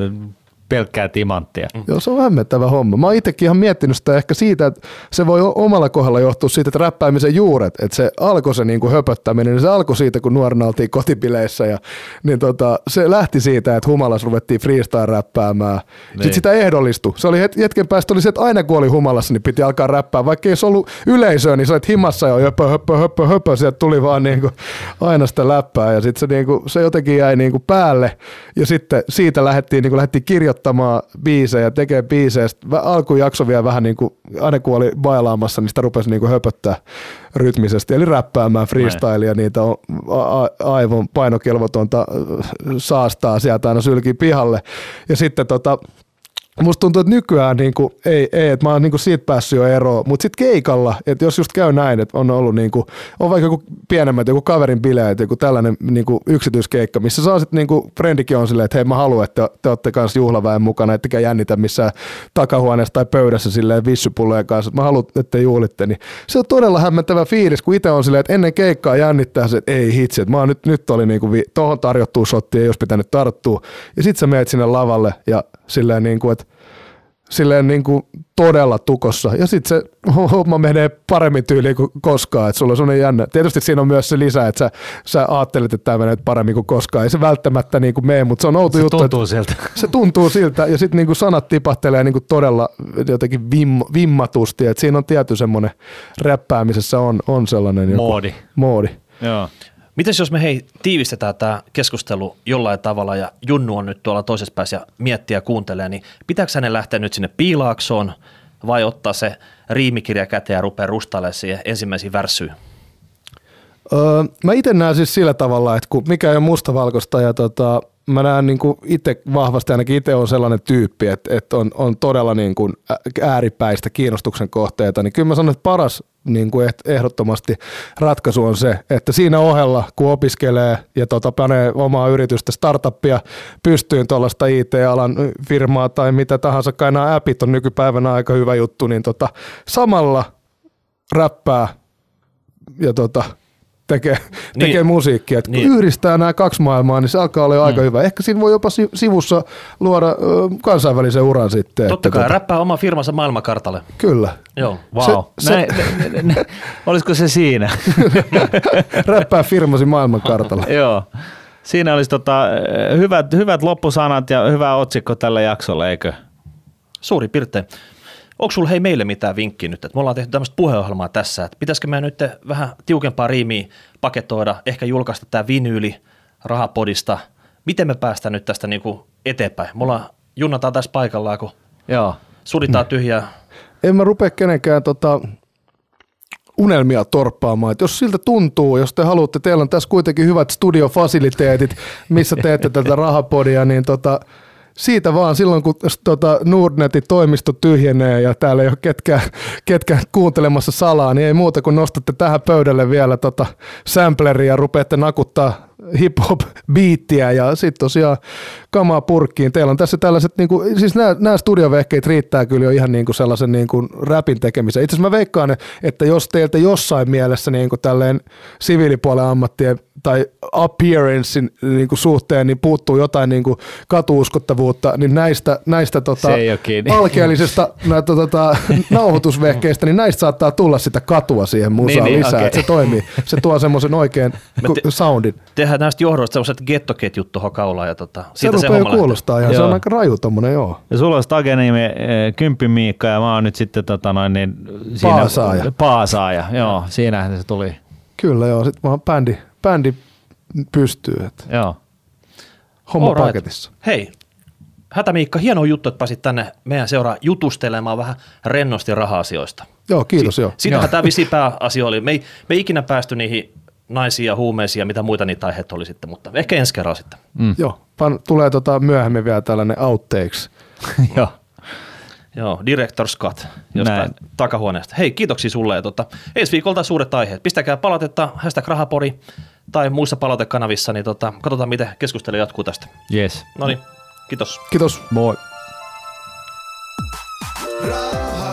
pelkkää timanttia. Mm. Joo, se on hämmentävä homma. Mä oon itsekin ihan miettinyt sitä ehkä siitä, että se voi omalla kohdalla johtua siitä, että räppäämisen juuret, että se alkoi se niinku höpöttäminen, niin se alkoi siitä, kun nuorena oltiin kotipileissä ja niin tota, se lähti siitä, että humalas ruvettiin freestyle-räppäämään. Niin. Sitten sitä ehdollistui. Se oli hetken päästä oli se, että aina kun oli humalassa, niin piti alkaa räppää. Vaikka ei se ollut yleisöä, niin sä olet himassa jo höpö, höpö, höpö, höpö. Sieltä tuli vaan niinku aina sitä läppää ja sitten se, niinku, se jotenkin jäi niinku päälle ja sitten siitä lähdettiin, niinku, lähdettiin kirjoittamaan kirjoittamaan biisejä, tekee biisejä. Sitten jakso vielä vähän niin kuin, aina kun oli bailaamassa, niin sitä rupesi niin kuin höpöttää rytmisesti, eli räppäämään freestylea, niitä on aivan painokelvotonta saastaa sieltä aina sylkiä pihalle. Ja sitten tota, Musta tuntuu, että nykyään niin kuin, ei, ei, että mä oon niin kuin siitä päässyt jo eroon, mutta sitten keikalla, että jos just käy näin, että on ollut niin kuin, on vaikka joku pienemmät, joku kaverin bileet, joku tällainen niin kuin yksityiskeikka, missä saa sitten niin kuin frendikin on silleen, että hei mä haluan, että te, te olette kanssa juhlaväen mukana, ettekä jännitä missään takahuoneessa tai pöydässä silleen vissypullojen kanssa, että mä haluan, että te juhlitte, niin se on todella hämmentävä fiilis, kun itse on silleen, että ennen keikkaa jännittää se, että ei hitsi, että mä oon nyt, nyt oli niin kuin, tohon tarjottuu shotti, ei olisi pitänyt tarttua, ja sitten sä meet sinne lavalle ja silleen niin kuin, että silleen niin kuin todella tukossa. Ja sitten se homma menee paremmin tyyliin kuin koskaan, että sulla on sellainen jännä. Tietysti siinä on myös se lisä, että sä, sä ajattelet, että tämä menee paremmin kuin koskaan. Ei se välttämättä niin kuin mene, mutta se on outo se juttu. tuntuu siltä. Se tuntuu siltä ja sitten niin sanat tipahtelee niin kuin todella jotenkin vim, vimmatusti. Että siinä on tietty semmoinen räppäämisessä on, on sellainen joku, Moodi. moodi. Joo. Mites jos me hei tiivistetään tämä keskustelu jollain tavalla ja Junnu on nyt tuolla toisessa päässä ja miettiä ja kuuntelee, niin pitääkö hänen lähteä nyt sinne piilaaksoon vai ottaa se riimikirja käteen ja rupeaa rustailemaan siihen ensimmäisiin värssyyn? Öö, mä itse näen siis sillä tavalla, että kun mikä ei ole mustavalkoista ja tota, mä näen niin itse vahvasti, ainakin itse on sellainen tyyppi, että, että on, on todella niin kuin ääripäistä kiinnostuksen kohteita, niin kyllä mä sanon, että paras niin kuin ehdottomasti ratkaisu on se, että siinä ohella, kun opiskelee ja tota, panee omaa yritystä, startuppia pystyyn tuollaista IT-alan firmaa tai mitä tahansa, kai nämä appit on nykypäivänä aika hyvä juttu, niin tota, samalla räppää ja tota, tekee, niin. tekee musiikkia. Et niin. kun yhdistää nämä kaksi maailmaa, niin se alkaa olla aika mm. hyvä. Ehkä siinä voi jopa sivussa luoda ö, kansainvälisen uran sitten. Totta kai, tuota, räppää oma firmansa maailmankartalle. Kyllä. Joo. Wow. Se, se, olisiko se siinä? räppää firmasi maailmankartalle. Joo. Siinä olisi tota, hyvät, hyvät loppusanat ja hyvä otsikko tälle jaksolle, eikö? Suuri piirtein. Onko sulla hei meille mitään vinkkiä nyt, että me ollaan tehty tämmöistä puheohjelmaa tässä, että pitäisikö me nyt vähän tiukempaa riimiä paketoida, ehkä julkaista tämä vinyyli rahapodista, miten me päästään nyt tästä niinku eteenpäin? Me ollaan, junnataan tässä paikallaan, kun Joo. suditaan tyhjää. En mä rupea kenenkään tota, unelmia torppaamaan. Et jos siltä tuntuu, jos te haluatte, teillä on tässä kuitenkin hyvät studiofasiliteetit, missä teette tätä rahapodia, niin tota, siitä vaan silloin, kun tota, Nordnetin toimisto tyhjenee ja täällä ei ole ketkä, ketkä kuuntelemassa salaa, niin ei muuta kuin nostatte tähän pöydälle vielä tota sampleria ja rupeatte nakuttaa hip-hop biittiä ja sitten tosiaan kamaa purkkiin. Teillä on tässä tällaiset, niin kuin, siis nämä, studiovehkeet riittää kyllä jo ihan niin kuin sellaisen niin kuin rapin tekemiseen. Itse asiassa mä veikkaan, että jos teiltä jossain mielessä niin kuin tälleen siviilipuolen ammattien tai appearancein niin kuin suhteen niin puuttuu jotain niin kuin katuuskottavuutta, niin näistä, näistä tota, alkeellisista näitä, tota, nauhoitusvehkeistä, niin näistä saattaa tulla sitä katua siihen musaan niin, niin, lisää, okay. että se toimii. Se tuo semmoisen oikein te, soundin. Tehdään näistä johdoista semmoiset gettoketjut tuohon kaulaan. Ja tota, siitä se, se jo kuulostaa ja se on aika raju tommonen, joo. Ja sulla on Stagenimi, eh, Kymppi Miikka ja mä oon nyt sitten tota noin, niin siinä, paasaaja. Paasaaja, joo, siinä se tuli. Kyllä joo, sitten vaan bändi, bändi pystyy. Että joo. Homma All paketissa. Right. Hei, Hätämiikka, hieno juttu, että pääsit tänne meidän seuraa jutustelemaan vähän rennosti raha-asioista. Joo, kiitos si- joo. Siitähän tämä visi pääasia oli. Me ei, me ei ikinä päästy niihin naisiin ja huumeisiin ja mitä muita niitä aiheita oli sitten, mutta ehkä ensi kerralla sitten. Mm. Joo, pan, tulee tota myöhemmin vielä tällainen outtakes. Joo. Joo, Director Scott jostain Näin. takahuoneesta. Hei, kiitoksia sulle. Ja tota, ensi viikolta suuret aiheet. Pistäkää palautetta, hashtag rahapori tai muissa palautekanavissa, niin tota, katsotaan, miten keskustelu jatkuu tästä. Yes. No niin, kiitos. Kiitos. Moi. Rahaa.